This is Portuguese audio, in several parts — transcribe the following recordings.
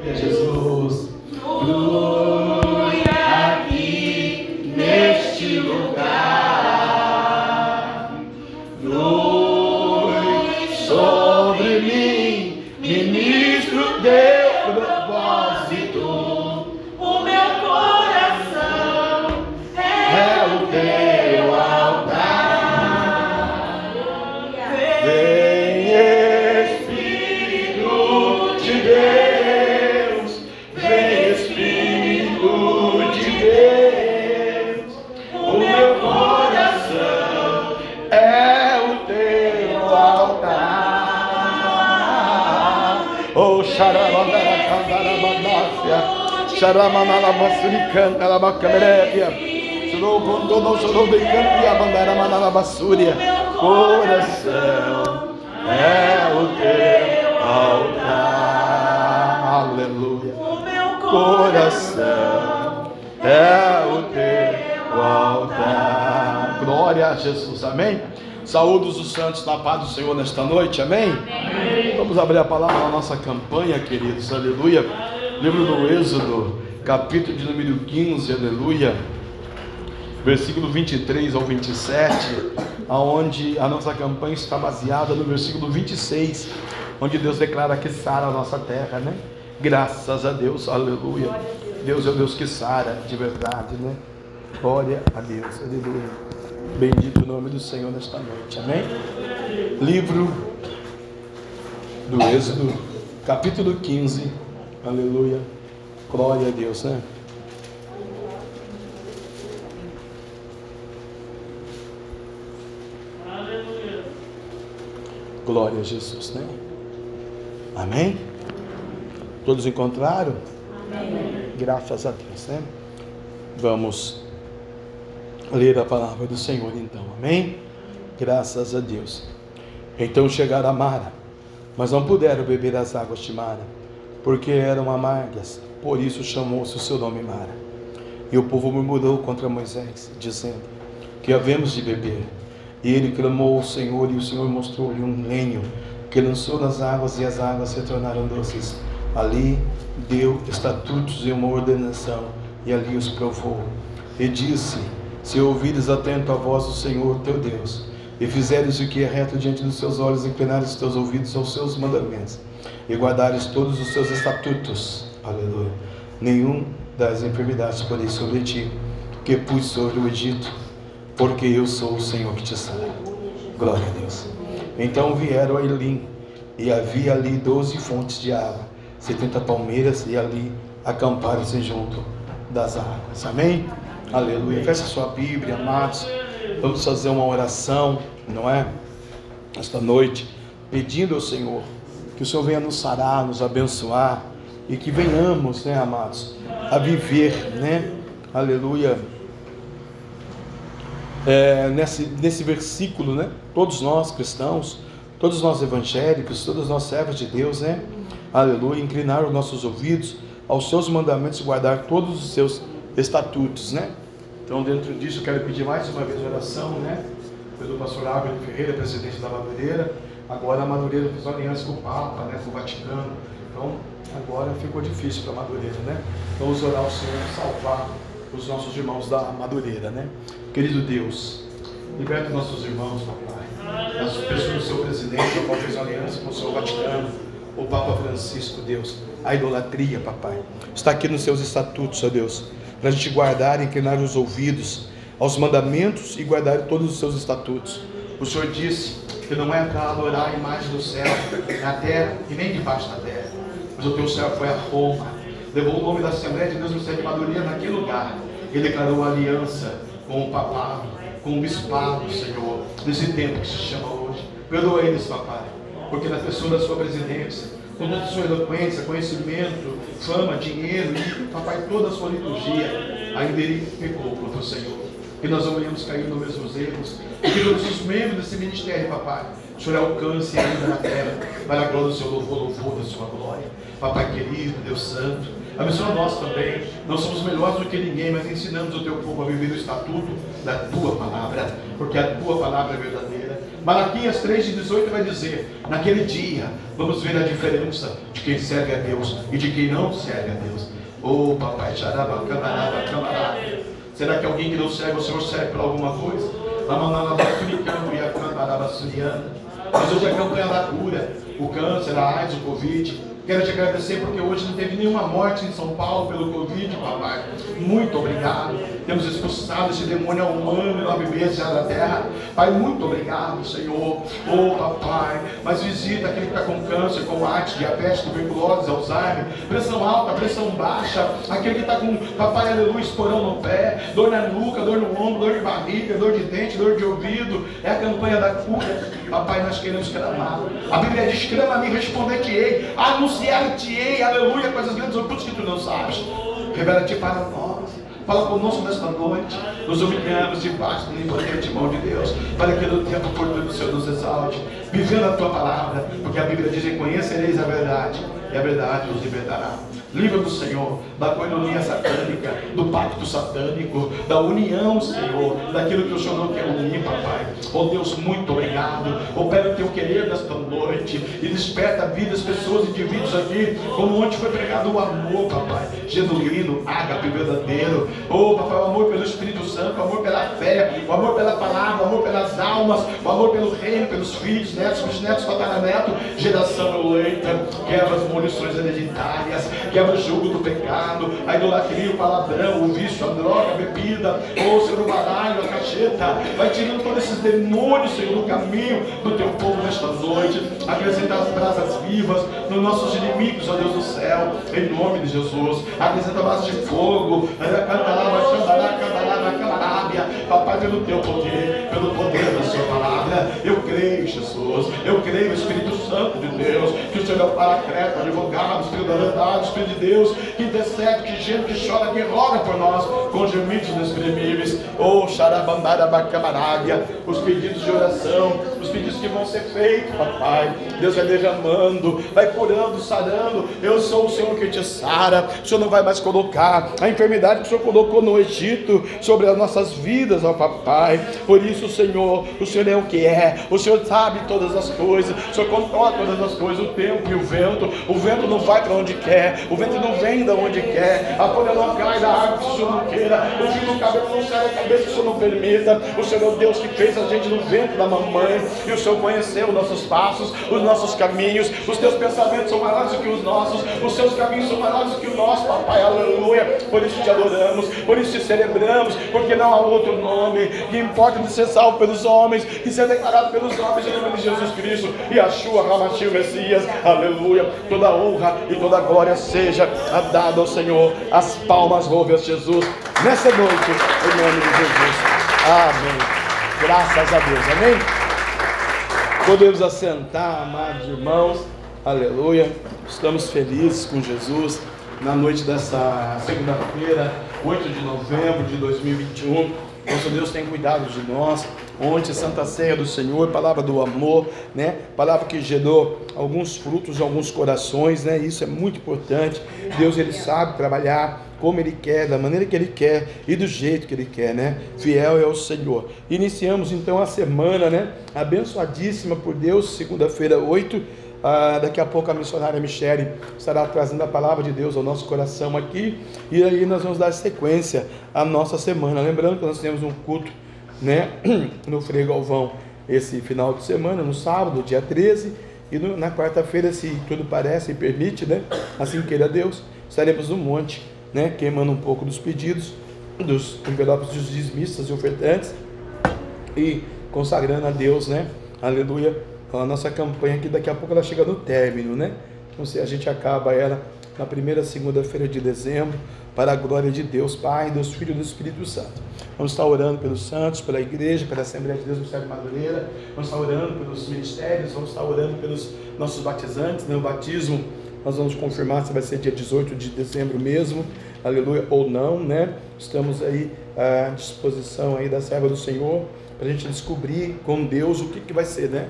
Jesus, flui Coração é o teu altar. Aleluia. Coração é o teu altar. Glória a Jesus, amém? Saúdos os santos na paz do Senhor nesta noite, amém? Vamos abrir a palavra na nossa campanha, queridos, aleluia. Livro do Êxodo, capítulo de número 15, aleluia. Versículo 23 ao 27, aonde a nossa campanha está baseada no versículo 26, onde Deus declara que sara a nossa terra, né? Graças a Deus, aleluia. Deus é o Deus que sara de verdade, né? Glória a Deus, aleluia. Bendito o nome do Senhor nesta noite, amém? Livro do Êxodo, capítulo 15, aleluia. Glória a Deus, né? Glória a Jesus, né? Amém? Todos encontraram? Amém. Graças a Deus, né? Vamos ler a palavra do Senhor então, amém? Graças a Deus. Então chegaram a Mara, mas não puderam beber as águas de Mara, porque eram amargas, por isso chamou-se o seu nome Mara. E o povo murmurou contra Moisés, dizendo: Que havemos de beber? E ele clamou ao Senhor, e o Senhor mostrou-lhe um lenho que lançou nas águas, e as águas se tornaram doces. Ali deu estatutos e uma ordenação, e ali os provou. E disse: Se ouvires atento a voz do Senhor teu Deus, e fizeres o que é reto diante dos seus olhos, inclinares os teus ouvidos aos seus mandamentos, e guardares todos os seus estatutos, aleluia, nenhum das enfermidades porei sobre ti, que pus sobre o Egito, porque eu sou o Senhor que te sara. Glória a Deus. Então vieram a Elim, e havia ali doze fontes de água, setenta palmeiras, e ali acamparam-se junto das águas. Amém? Aleluia. Feche a sua Bíblia, amados. Vamos fazer uma oração, não é? Esta noite, pedindo ao Senhor que o Senhor venha nos sarar, nos abençoar e que venhamos, né, amados, a viver, né? Aleluia é, nesse, nesse versículo, né? Todos nós cristãos, todos nós evangélicos, todos nós servos de Deus, né? Aleluia, inclinar os nossos ouvidos aos seus mandamentos e guardar todos os seus estatutos, né? Então, dentro disso, eu quero pedir mais uma vez oração, né? Pelo pastor Águia Ferreira, presidente da Madureira. Agora a Madureira fez uma aliança com o Papa, né? Com o Vaticano. Então, agora ficou difícil para a Madureira, né? Vamos orar ao Senhor salvar os nossos irmãos da Madureira, né? Querido Deus, liberta os nossos irmãos, papai. As pessoas do seu presidente, o qual fez aliança com o seu Vaticano, o Papa Francisco, Deus. A idolatria, papai. Está aqui nos seus estatutos, ó Deus. Para a gente guardar e inclinar os ouvidos aos mandamentos e guardar todos os seus estatutos. O Senhor disse que não é para adorar a imagem do céu, na terra e nem debaixo da terra. Mas o teu céu foi a Roma. Levou o nome da Assembleia de Deus no Centro de Madureira naquele lugar. Ele declarou aliança com o papado, com o bispado, Senhor, nesse tempo que se chama hoje. Perdoa eles, papai, porque na pessoa da sua presidência, com toda a sua eloquência, conhecimento, fama, dinheiro e, papai, toda a sua liturgia, ainda ele pecou contra o Senhor. Que nós não venhamos cair nos mesmos erros. E que todos os membros desse ministério, papai, o Senhor alcance ainda na terra, para a glória do seu louvor, louvor da sua glória. Papai querido, Deus Santo, abençoa nós também. Não somos melhores do que ninguém, mas ensinamos o teu povo a viver o estatuto da tua palavra, porque a tua palavra é verdadeira. Malaquias 3,18 vai dizer: Naquele dia vamos ver a diferença de quem serve a Deus e de quem não serve a Deus. Oh, papai, xaraba, camarada, camarada. Será que alguém que não serve o Senhor serve para alguma coisa? Mas hoje é a campanha da cura, o câncer, a AIDS, o Covid. Quero te agradecer porque hoje não teve nenhuma morte em São Paulo pelo Covid, papai. Muito obrigado. Temos expulsado esse demônio há um ano e nove meses já da terra. Pai, muito obrigado, Senhor. Oh, papai. Mas visita aquele que está com câncer, com arte, diabetes, tuberculose, Alzheimer, pressão alta, pressão baixa. Aquele que está com, papai, aleluia, esporão no pé, dor na nuca, dor no ombro, dor de barriga, dor de dente, dor de ouvido. É a campanha da cura. Papai, nós queremos clamar. A Bíblia diz: clama-me, responder-te-ei. Anunciar-te-ei, aleluia, coisas grandes ocultas que tu não sabes. Revela-te para nós. Fala conosco nesta noite. Nos humilhamos debaixo do importante mão de Deus. Para que no tempo oportuno o Senhor nos exalte. Vivendo a tua palavra. Porque a Bíblia diz: conhecereis a verdade. E a verdade os libertará. Livra do Senhor da coinonia satânica, do pacto satânico, da união, Senhor, daquilo que o Senhor não quer unir, papai. Oh Deus, muito obrigado. Opera o teu querer nesta noite e desperta vidas, pessoas, indivíduos aqui, como ontem foi pregado o amor, papai, genuíno, ágape, verdadeiro. Oh, papai, o amor pelo Espírito Santo, o amor pela fé, o amor pela palavra, o amor pelas almas, o amor pelo reino, pelos filhos, netos, bisnetos, tataraneto, geração eleita, quebra as munições hereditárias, quebra quebra o jugo do pecado, a idolatria, o palavrão, o vício, a droga, a bebida, ou Senhor, o baralho, a cacheta, vai tirando todos esses demônios, Senhor, do caminho do teu povo nesta noite, acrescenta as brasas vivas nos nossos inimigos, ó Deus do céu, em nome de Jesus, acrescenta brasas de fogo, papai, pelo teu poder, pelo poder da sua palavra, eu creio, Jesus, eu creio, Espírito Santo de Deus, que o Senhor é o paracreto, advogado, Espírito da verdade, Espírito de Deus, que intercede, que geme, que chora, que roga por nós, com gemidos inexprimíveis. Oh, xarabandara bacamarabia, os pedidos de oração, os pedidos que vão ser feitos, papai. Deus vai derramando, vai curando, sarando. Eu sou o Senhor que te sara. O Senhor não vai mais colocar a enfermidade que o Senhor colocou no Egito sobre as nossas vidas, ó papai. Por isso, Senhor, o Senhor é o que é. O Senhor sabe todas as coisas. O Senhor controla todas as coisas, o tempo e o vento. O vento não vai para onde quer. O vento não vem da onde quer. A folha não cai da árvore se o Senhor não queira. O fio do cabelo não sai da cabeça se o Senhor não permita. O Senhor é o Deus que fez a gente no vento da mamãe. E o Senhor conheceu os nossos passos, os nossos caminhos. Os teus pensamentos são maiores do que os nossos. Os seus caminhos são maiores do que o nosso, papai. Aleluia. Por isso te adoramos. Por isso te celebramos. Porque não há outro nome que importa de ser salvo pelos homens. Que ser declarado pelos homens em nome de Jesus Cristo. E a Shua Ramachil Messias. Aleluia. Toda honra e toda glória seja dada ao Senhor. As palmas roube a Jesus nessa noite, em nome de Jesus. Amém. Graças a Deus. Amém. Podemos assentar, amados irmãos. Aleluia. Estamos felizes com Jesus na noite dessa segunda-feira, 8 de novembro de 2021. Nosso Deus tem cuidado de nós. Ontem, Santa Ceia do Senhor, palavra do amor, né? Palavra que gerou alguns frutos, alguns corações, né? Isso é muito importante. Deus, Ele sabe trabalhar como Ele quer, da maneira que Ele quer e do jeito que Ele quer, né? Fiel é o Senhor. Iniciamos então a semana, né? Abençoadíssima por Deus, segunda-feira, 8 ah, daqui a pouco a missionária Michele estará trazendo a palavra de Deus ao nosso coração aqui. E aí nós vamos dar sequência à nossa semana. Lembrando que nós temos um culto né, no Frei Galvão esse final de semana, no sábado, dia 13. E no, na quarta-feira, se tudo parece e permite, né? Assim queira Deus, estaremos no monte, né? Queimando um pouco dos pedidos, dos envelopes dos dismistas e ofertantes. E consagrando a Deus, né? Aleluia a nossa campanha aqui daqui a pouco ela chega no término, né? Então se a gente acaba ela na primeira segunda-feira de dezembro, para a glória de Deus, Pai, Deus Filho e do Espírito Santo. Vamos estar orando pelos santos, pela igreja, pela Assembleia de Deus do Céu de Madureira, vamos estar orando pelos ministérios, vamos estar orando pelos nossos batizantes, né? o batismo, nós vamos confirmar se vai ser dia 18 de dezembro mesmo, aleluia, ou não, né? Estamos aí à disposição aí da serva do Senhor, para a gente descobrir com Deus o que, que vai ser, né?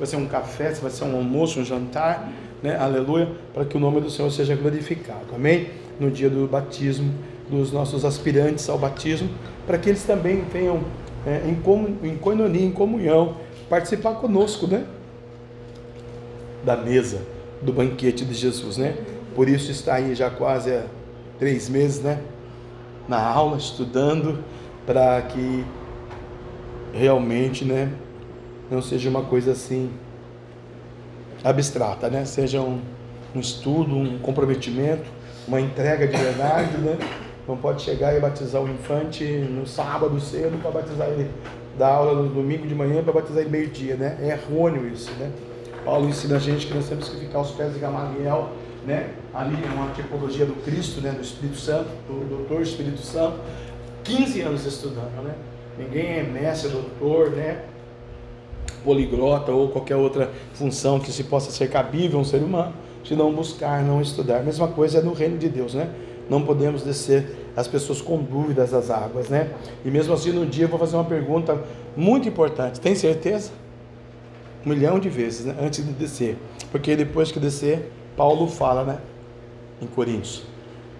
Vai ser um café, se vai ser um almoço, um jantar, né? Aleluia, para que o nome do Senhor seja glorificado. Amém? No dia do batismo dos nossos aspirantes ao batismo, para que eles também venham é, em, com, em coinonia, em comunhão, participar conosco, né? Da mesa do banquete de Jesus, né? Por isso está aí já quase há três meses, né? Na aula, estudando, para que realmente, né? Não seja uma coisa assim abstrata, né? Seja um, um estudo, um comprometimento, uma entrega de verdade, né? Não pode chegar e batizar o infante no sábado cedo para batizar ele da aula no domingo de manhã para batizar ele meio-dia, né? É errôneo isso, né? Paulo ensina a gente que nós temos que ficar aos pés de Gamaliel, né? Ali é uma tipologia do Cristo, né? Do Espírito Santo, do doutor Espírito Santo. 15 anos estudando, né? Ninguém é mestre, doutor, né? Poliglota ou qualquer outra função que se possa ser cabível um ser humano, se não buscar, não estudar. Mesma coisa é no reino de Deus, né? Não podemos descer as pessoas com dúvidas das águas, né? E mesmo assim, no dia eu vou fazer uma pergunta muito importante. Tem certeza? Um milhão de vezes, né? Antes de descer. Porque depois que descer, Paulo fala, né? Em Coríntios.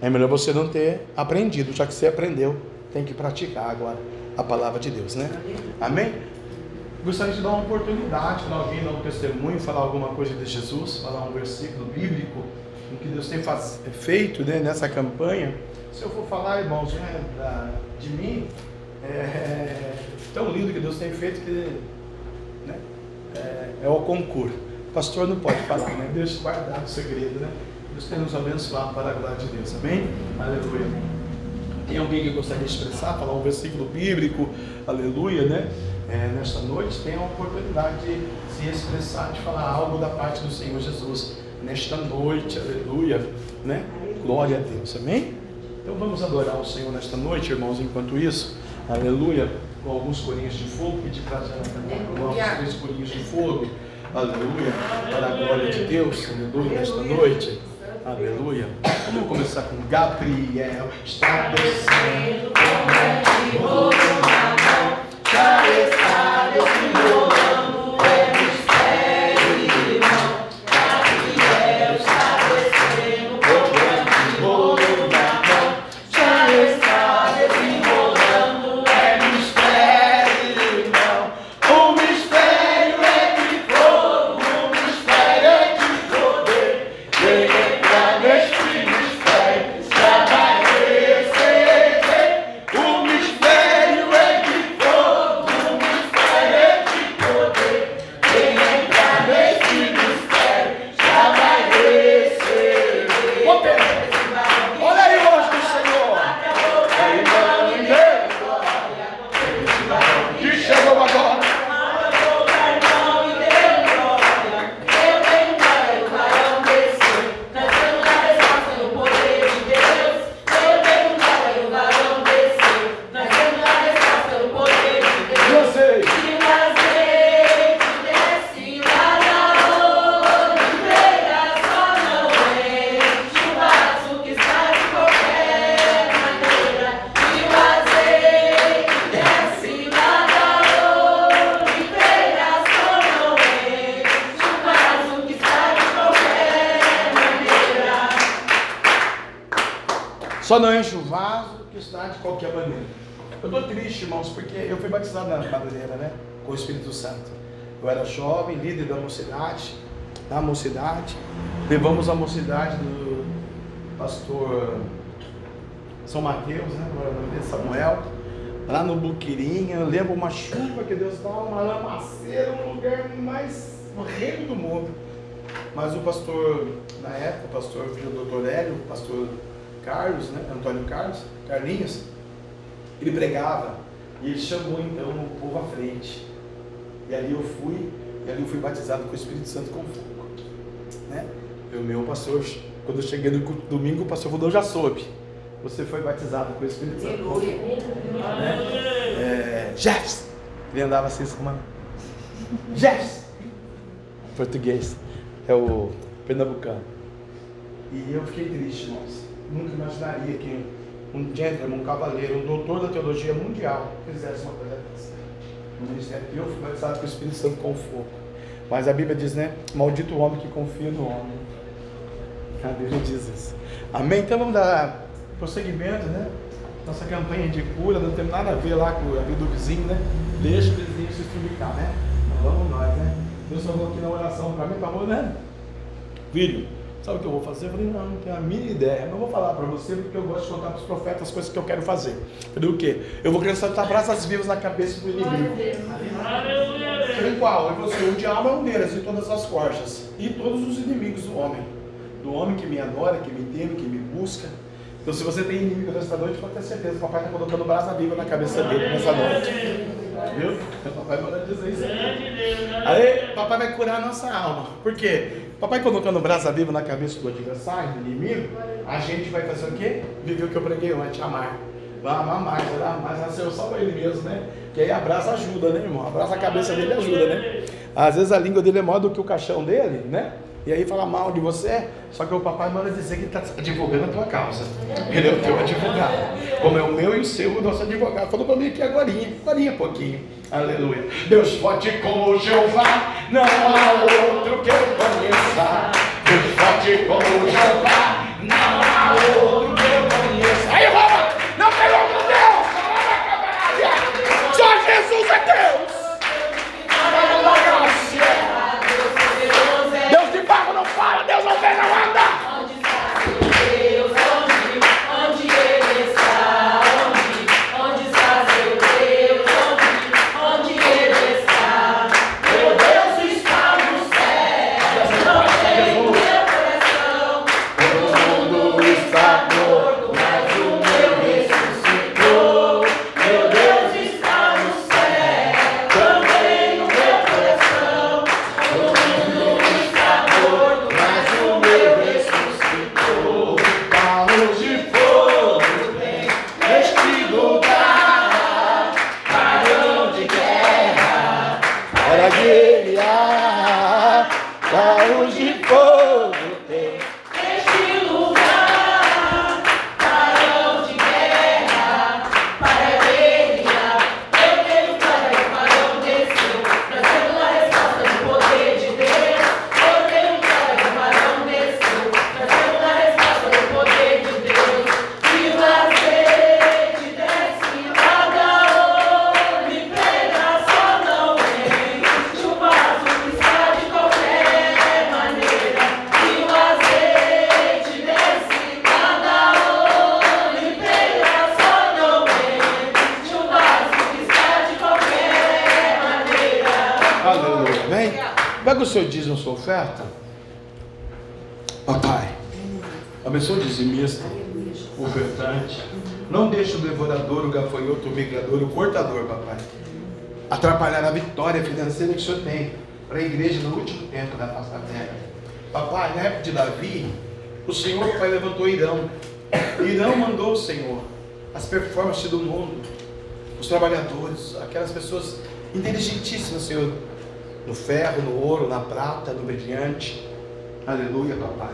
É melhor você não ter aprendido, já que você aprendeu, tem que praticar agora a palavra de Deus, né? Amém? Gostaria de dar uma oportunidade para alguém dar um testemunho, falar alguma coisa de Jesus, falar um versículo bíblico, o que Deus tem faz, feito né, nessa campanha. Se eu for falar, irmãos, né, da, de mim, é tão lindo que Deus tem feito que né, é, é o concurso. Pastor não pode falar, né? Deus guardar o segredo, né? Deus tem nos abençoado para a glória de Deus, amém? Aleluia. Tem alguém que gostaria de expressar, falar um versículo bíblico, aleluia, né? É, nesta noite, tem a oportunidade de se expressar, de falar algo da parte do Senhor Jesus. Nesta noite, aleluia, né? Glória a Deus, amém? Então vamos adorar o Senhor nesta noite, irmãos, enquanto isso, aleluia, com alguns corinhos de fogo, pedir para a Jana cantar três corinhos de fogo, aleluia, para a glória de Deus, aleluia, nesta noite, aleluia. Vamos começar com Gabriel, está descendo, como é já está descendo, Só não enche o vaso que está de qualquer maneira. Eu estou triste, irmãos, porque eu fui batizado na Madureira, né? Com o Espírito Santo. Eu era jovem, líder da mocidade, da mocidade. Levamos a mocidade do pastor São Mateus, né? Agora o nome dele, Samuel. Lá no Buquirinha, eu lembro uma chuva que Deus dá, uma lamaceira, um lugar mais horrível do mundo. Mas o pastor, na época, o pastor filho do doutor Hélio, o pastor Carlos, né? Antônio Carlos, Carlinhos, ele pregava e ele chamou então o povo à frente. E ali eu fui, e ali eu fui batizado com o Espírito Santo com fogo. Né? E o meu pastor, quando eu cheguei no domingo, o pastor falou, já soube. Você foi batizado com o Espírito Santo com fogo. Né? É, Jefferson. Ele andava assim, com uma... Jefferson. Português. É o pernambucano. E eu fiquei triste, irmãos. Nunca imaginaria que um gentleman, um cavaleiro, um doutor da teologia mundial fizesse uma coisa dessa. Eu fui batizado com o Espírito Santo com fogo. Mas a Bíblia diz, né? Maldito o homem que confia no homem. A Bíblia diz isso. Amém? Então vamos dar prosseguimento, né? Nossa campanha de cura não tem nada a ver lá com a vida do vizinho, né? Deixa o vizinho se explicar, né? Não vamos nós, né? Deus falou aqui na oração para mim, para amor, né? filho, sabe o que eu vou fazer? Eu falei, não, não tenho a mínima ideia. Não vou falar para você porque eu gosto de contar para os profetas as coisas que eu quero fazer. Falei, o quê? Eu vou acrescentar braças vivas na cabeça do inimigo. Falei, qual? Ele falou assim, o diabo é um deles e todas as forças. E todos os inimigos do homem. Do homem que me adora, que me teme, que me busca. Então se você tem inimigo nessa noite, pode ter certeza, o papai está colocando brasa viva na cabeça dele nessa noite. Viu? O papai manda dizer isso. Aí, papai vai curar a nossa alma. Por quê? Papai colocando brasa viva na cabeça do adversário, do inimigo, a gente vai fazer o quê? Viver o que eu preguei ontem, amar. Vai amar mais, vai amar mais, nasceu só ele mesmo, né? Que aí abraça ajuda, né, irmão? Abraça a cabeça dele ajuda, né? Às vezes a língua dele é maior do que o caixão dele, né? E aí fala mal de você, só que o papai manda dizer que está advogando a tua causa. Ele é o teu advogado. Como é o meu e o seu, o nosso advogado. Falou para mim aqui agora, agora pouquinho. Aleluia. Deus forte como Jeová, não há outro que eu conheça. Deus forte como Jeová, não há outro seu dízimo, sua oferta. Papai, abençoa o dizimista, o ofertante. Não deixe o devorador, o gafanhoto, o migrador, o cortador, papai, atrapalhar a vitória financeira que o Senhor tem para a igreja no último tempo da da terra. Papai, na época de Davi, o Senhor, pai, levantou Irão. Irão mandou o Senhor as performances do mundo, os trabalhadores, aquelas pessoas inteligentíssimas, Senhor, no ferro, no ouro, na prata, no brilhante. Aleluia, papai.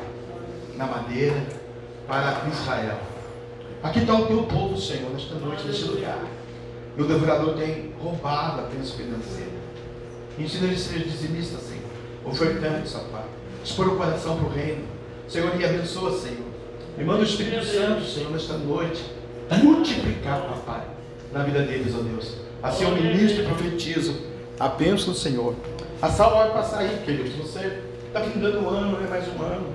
Na madeira, para Israel. Aqui está o teu povo, Senhor, nesta noite, neste lugar. E o devorador tem roubado a bênção financeira. Ensina ele a ser dizimista, Senhor. Ofertante, ó Pai. Expor o coração para o reino. Senhor, e abençoa, Senhor. E manda o Espírito Santo, Senhor, nesta noite. Multiplicar, papai, na vida deles, ó Deus. Assim eu ministro e profetizo a bênção do Senhor. A salva vai passar aí, queridos. Você está findando um ano, é mais um ano.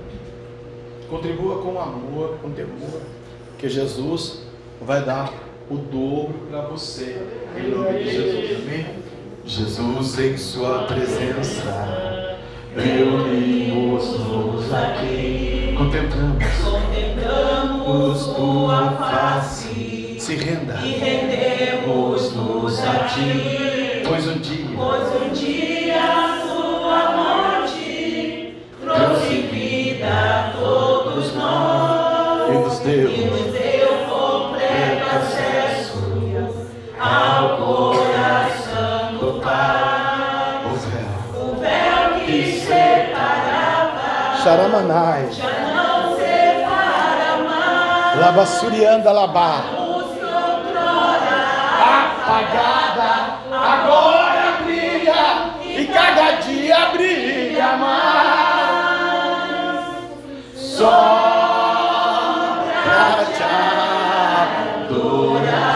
Contribua com amor, com temor. Que Jesus vai dar o dobro para você. Em nome de Jesus. Amém? Jesus em sua presença. Reunimos-nos aqui. Contemplamos. Contemplamos tua face Se renda. e rendemos-nos a ti. Pois um dia. Pois um dia Xaramanai. Lavassurianda labá. Apagada, agora brilha e cada dia brilha mais. Só pra te adorar,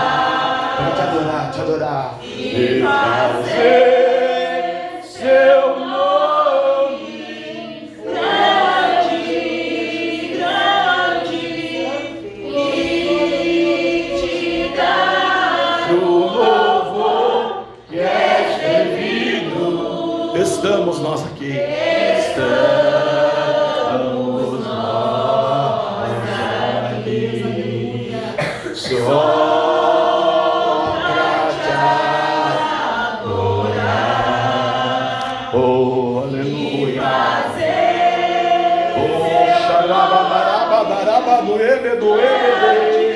pra te adorar, te adorar e fazer Aleluia. Oh, xarababarabarabaraba, doebe, doebe, doebe. Para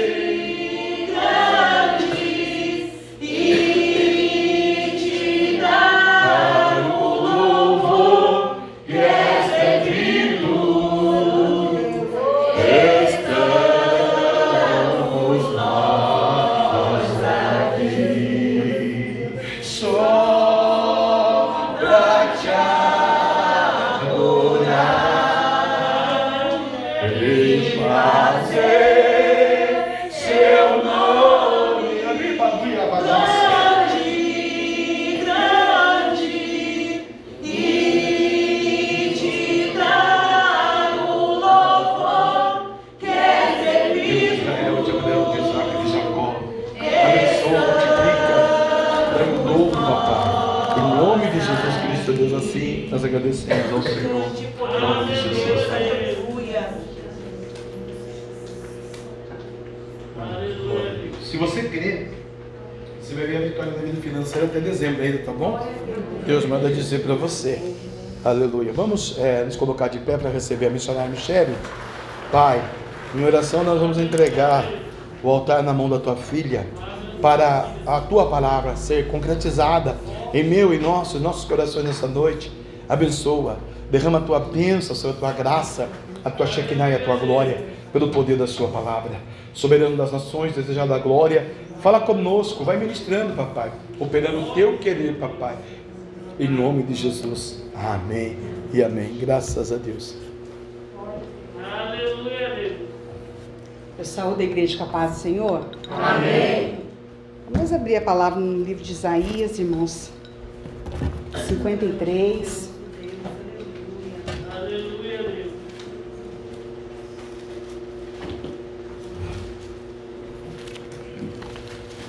dizer para você. Aleluia. Vamos é, nos colocar de pé para receber a missionária Michele. Pai, em oração nós vamos entregar o altar na mão da tua filha para a tua palavra ser concretizada em meu e nosso, nossos corações nessa noite. Abençoa, derrama a tua bênção, Senhor, a tua graça, a tua Shekinah e a tua glória, pelo poder da sua palavra. Soberano das nações, desejado a glória, fala conosco, vai ministrando, papai, operando o teu querer, papai. Em nome de Jesus. Amém e amém. Graças a Deus. Aleluia, Deus. Eu saúdo a igreja com a paz do Senhor. Amém. Vamos abrir a palavra no livro de Isaías, irmãos. 53. Aleluia, Deus.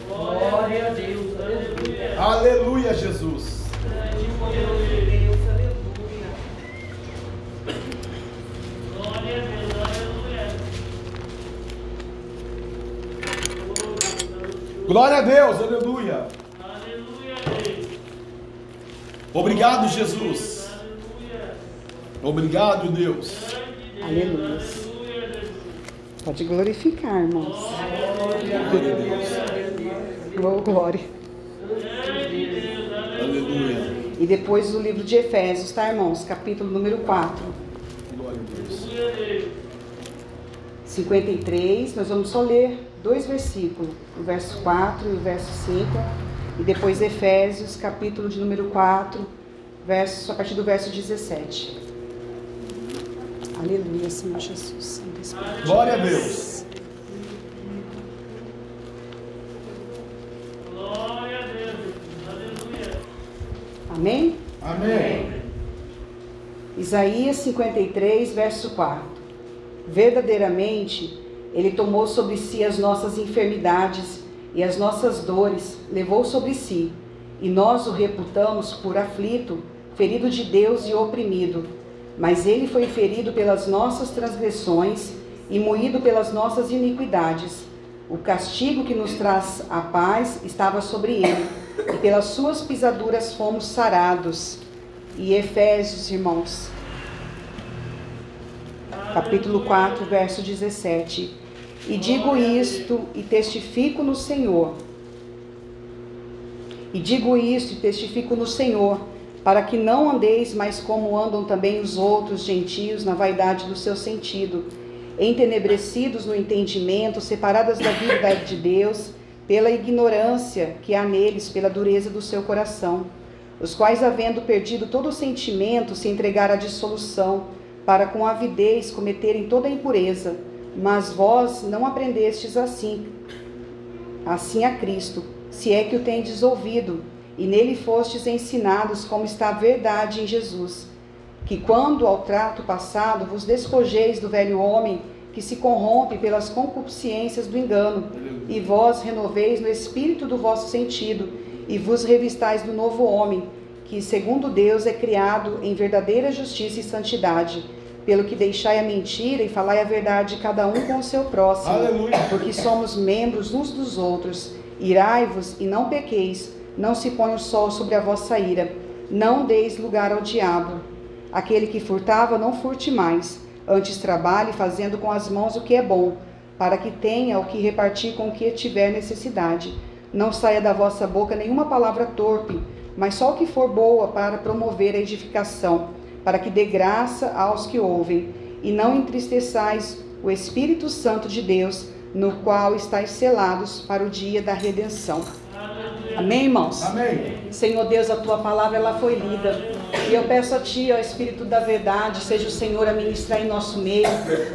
Glória a Deus. Aleluia. Aleluia, Jesus. Glória a Deus. Aleluia. Glória a Deus, aleluia. Aleluia, Deus. Obrigado, Jesus. Obrigado, Deus. Aleluia. Pode glorificar, irmãos. Glória a Deus. Oh, glória. Aleluia. E depois o livro de Efésios, tá, irmãos? Capítulo número 4. Glória a Deus. 53. Nós vamos só ler dois versículos. O verso 4 e o verso 5. E depois Efésios, capítulo de número 4, verso, a partir do verso 17. Aleluia, Senhor Jesus. Glória a Deus. Glória a Deus. Aleluia. Amém? Amém. Isaías 53, verso 4. Verdadeiramente, Ele tomou sobre si as nossas enfermidades e as nossas dores, levou sobre si, e nós o reputamos por aflito, ferido de Deus e oprimido. Mas Ele foi ferido pelas nossas transgressões e moído pelas nossas iniquidades. O castigo que nos traz a paz estava sobre ele, e pelas suas pisaduras fomos sarados. E Efésios, irmãos, capítulo 4, verso 17. E digo isto e testifico no Senhor. E digo isto e testifico no Senhor, para que não andeis mais como andam também os outros gentios na vaidade do seu sentido, entenebrecidos no entendimento, separadas da vida de Deus, pela ignorância que há neles, pela dureza do seu coração, os quais, havendo perdido todo o sentimento, se entregaram à dissolução, para com avidez cometerem toda a impureza. Mas vós não aprendestes assim, assim a Cristo, se é que o tendes ouvido, e nele fostes ensinados como está a verdade em Jesus. Que quando ao trato passado vos despojeis do velho homem, que se corrompe pelas concupiscências do engano, e vós renoveis no espírito do vosso sentido, e vos revistais do novo homem, que, segundo Deus, é criado em verdadeira justiça e santidade. Pelo que deixai a mentira e falai a verdade, cada um com o seu próximo. Aleluia. Porque somos membros uns dos outros. Irai-vos e não pequeis. Não se põe o sol sobre a vossa ira. Não deis lugar ao diabo. Aquele que furtava, não furte mais. Antes trabalhe, fazendo com as mãos o que é bom, para que tenha o que repartir com o que tiver necessidade. Não saia da vossa boca nenhuma palavra torpe, mas só o que for boa para promover a edificação, para que dê graça aos que ouvem. E não entristeçais o Espírito Santo de Deus, no qual estáis selados para o dia da redenção. Amém, irmãos? Amém. Senhor Deus, a tua palavra ela foi lida. E eu peço a ti, ó Espírito da verdade, seja o Senhor a ministrar em nosso meio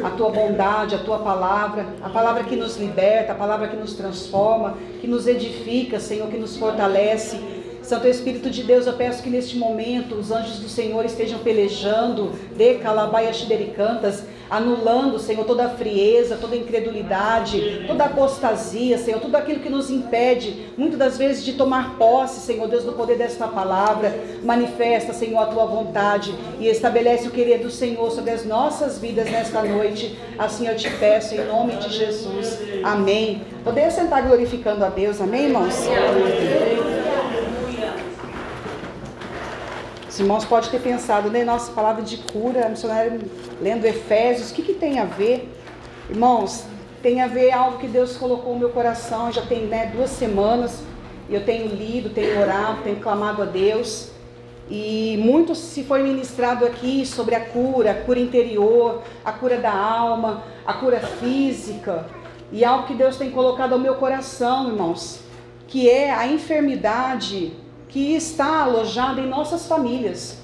a tua bondade, a tua palavra, a palavra que nos liberta, a palavra que nos transforma, que nos edifica, Senhor, que nos fortalece. Santo Espírito de Deus, eu peço que neste momento os anjos do Senhor estejam pelejando, de calabaia cantas, anulando, Senhor, toda a frieza, toda a incredulidade, toda a apostasia, Senhor, tudo aquilo que nos impede, muitas das vezes, de tomar posse, Senhor Deus, do poder desta palavra. Manifesta, Senhor, a tua vontade e estabelece o querer do Senhor sobre as nossas vidas nesta noite. Assim eu te peço, em nome de Jesus. Amém. Poder sentar glorificando a Deus, amém, irmãos? Os irmãos podem ter pensado, né? Nossa, palavra de cura, a missionária lendo Efésios, o que, que tem a ver? Irmãos, tem a ver algo que Deus colocou no meu coração, já tem né, duas semanas, e eu tenho lido, tenho orado, tenho clamado a Deus. E muito se foi ministrado aqui sobre a cura, a cura interior, a cura da alma, a cura física. E algo que Deus tem colocado ao meu coração, irmãos, que é a enfermidade que está alojada em nossas famílias.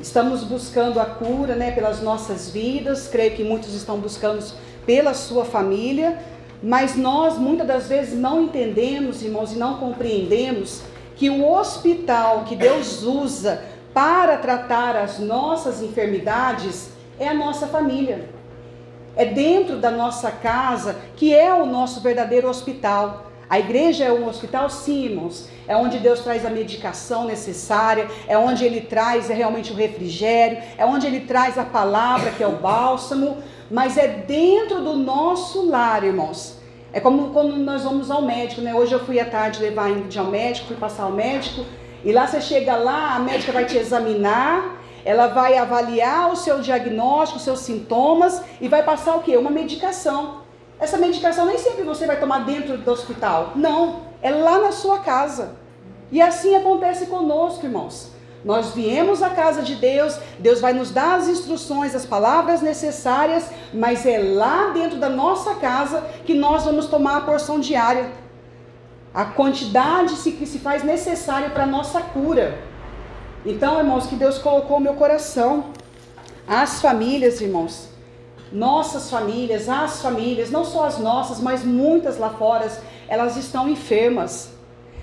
Estamos buscando a cura, né, pelas nossas vidas. Creio que muitos estão buscando pela sua família, mas nós muitas das vezes não entendemos, irmãos, e não compreendemos que o hospital que Deus usa para tratar as nossas enfermidades é a nossa família. É dentro da nossa casa que é o nosso verdadeiro hospital. A igreja é um hospital, sim, irmãos. É onde Deus traz a medicação necessária, é onde Ele traz é realmente o refrigério, é onde Ele traz a palavra, que é o bálsamo, mas é dentro do nosso lar, irmãos. É como quando nós vamos ao médico, né? Hoje eu fui à tarde levar a ao médico, fui passar ao médico, e lá você chega lá, a médica vai te examinar, ela vai avaliar o seu diagnóstico, os seus sintomas, e vai passar o quê? Uma medicação. Essa medicação nem sempre você vai tomar dentro do hospital. Não, é lá na sua casa. E assim acontece conosco, irmãos. Nós viemos à casa de Deus, Deus vai nos dar as instruções, as palavras necessárias, mas é lá dentro da nossa casa que nós vamos tomar a porção diária. A quantidade que se faz necessária para a nossa cura. Então, irmãos, que Deus colocou no meu coração. As famílias, irmãos, nossas famílias, as famílias, não só as nossas, mas muitas lá fora, elas estão enfermas,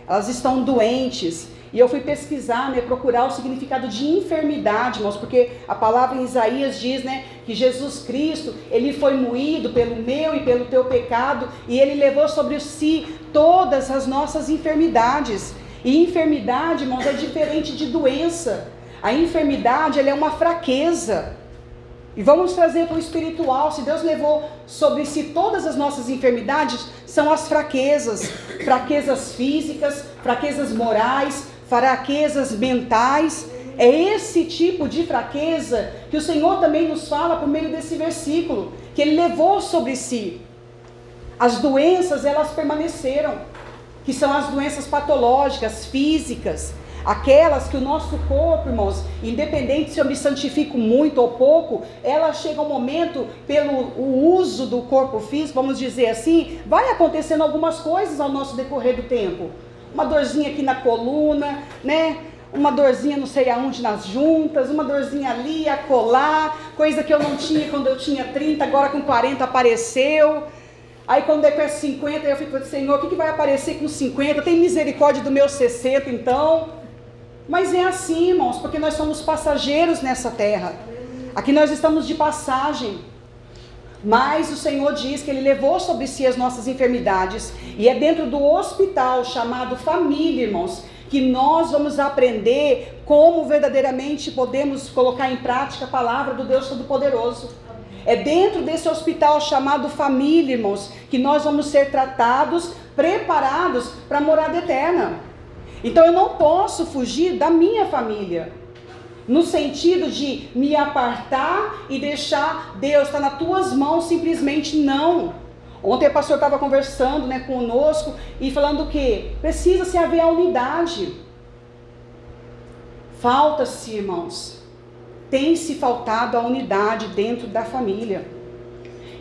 elas estão doentes. E eu fui pesquisar, né, procurar o significado de enfermidade, irmãos, porque a palavra em Isaías diz, né, que Jesus Cristo, ele foi moído pelo meu e pelo teu pecado, e ele levou sobre si todas as nossas enfermidades. E enfermidade, irmãos, é diferente de doença. A enfermidade, ela é uma fraqueza. E vamos trazer para o espiritual. Se Deus levou sobre si todas as nossas enfermidades, são as fraquezas, fraquezas físicas, fraquezas morais, fraquezas mentais. É esse tipo de fraqueza que o Senhor também nos fala por meio desse versículo, que ele levou sobre si. As doenças, elas permaneceram, que são as doenças patológicas, físicas, Aquelas que o nosso corpo, irmãos, independente se eu me santifico muito ou pouco, ela chega um momento, pelo o uso do corpo físico, vamos dizer assim, vai acontecendo algumas coisas ao nosso decorrer do tempo. Uma dorzinha aqui na coluna, né? Uma dorzinha não sei aonde nas juntas, uma dorzinha ali, a colar, coisa que eu não tinha quando eu tinha 30, agora com 40 apareceu. Aí quando é com 50, eu fico, Senhor, o que, que vai aparecer com 50? Tem misericórdia do meu 60, então. Mas é assim, irmãos, porque nós somos passageiros nessa terra. Aqui nós estamos de passagem. Mas o Senhor diz que Ele levou sobre si as nossas enfermidades. E é dentro do hospital chamado família, irmãos, que nós vamos aprender como verdadeiramente podemos colocar em prática a palavra do Deus Todo-Poderoso. É dentro desse hospital chamado família, irmãos, que nós vamos ser tratados, preparados para a morada eterna. Então eu não posso fugir da minha família. No sentido de me apartar e deixar Deus estar tá nas tuas mãos, simplesmente não. Ontem o pastor estava conversando né, conosco e falando que precisa-se haver a unidade. Falta-se, irmãos, tem se faltado a unidade dentro da família.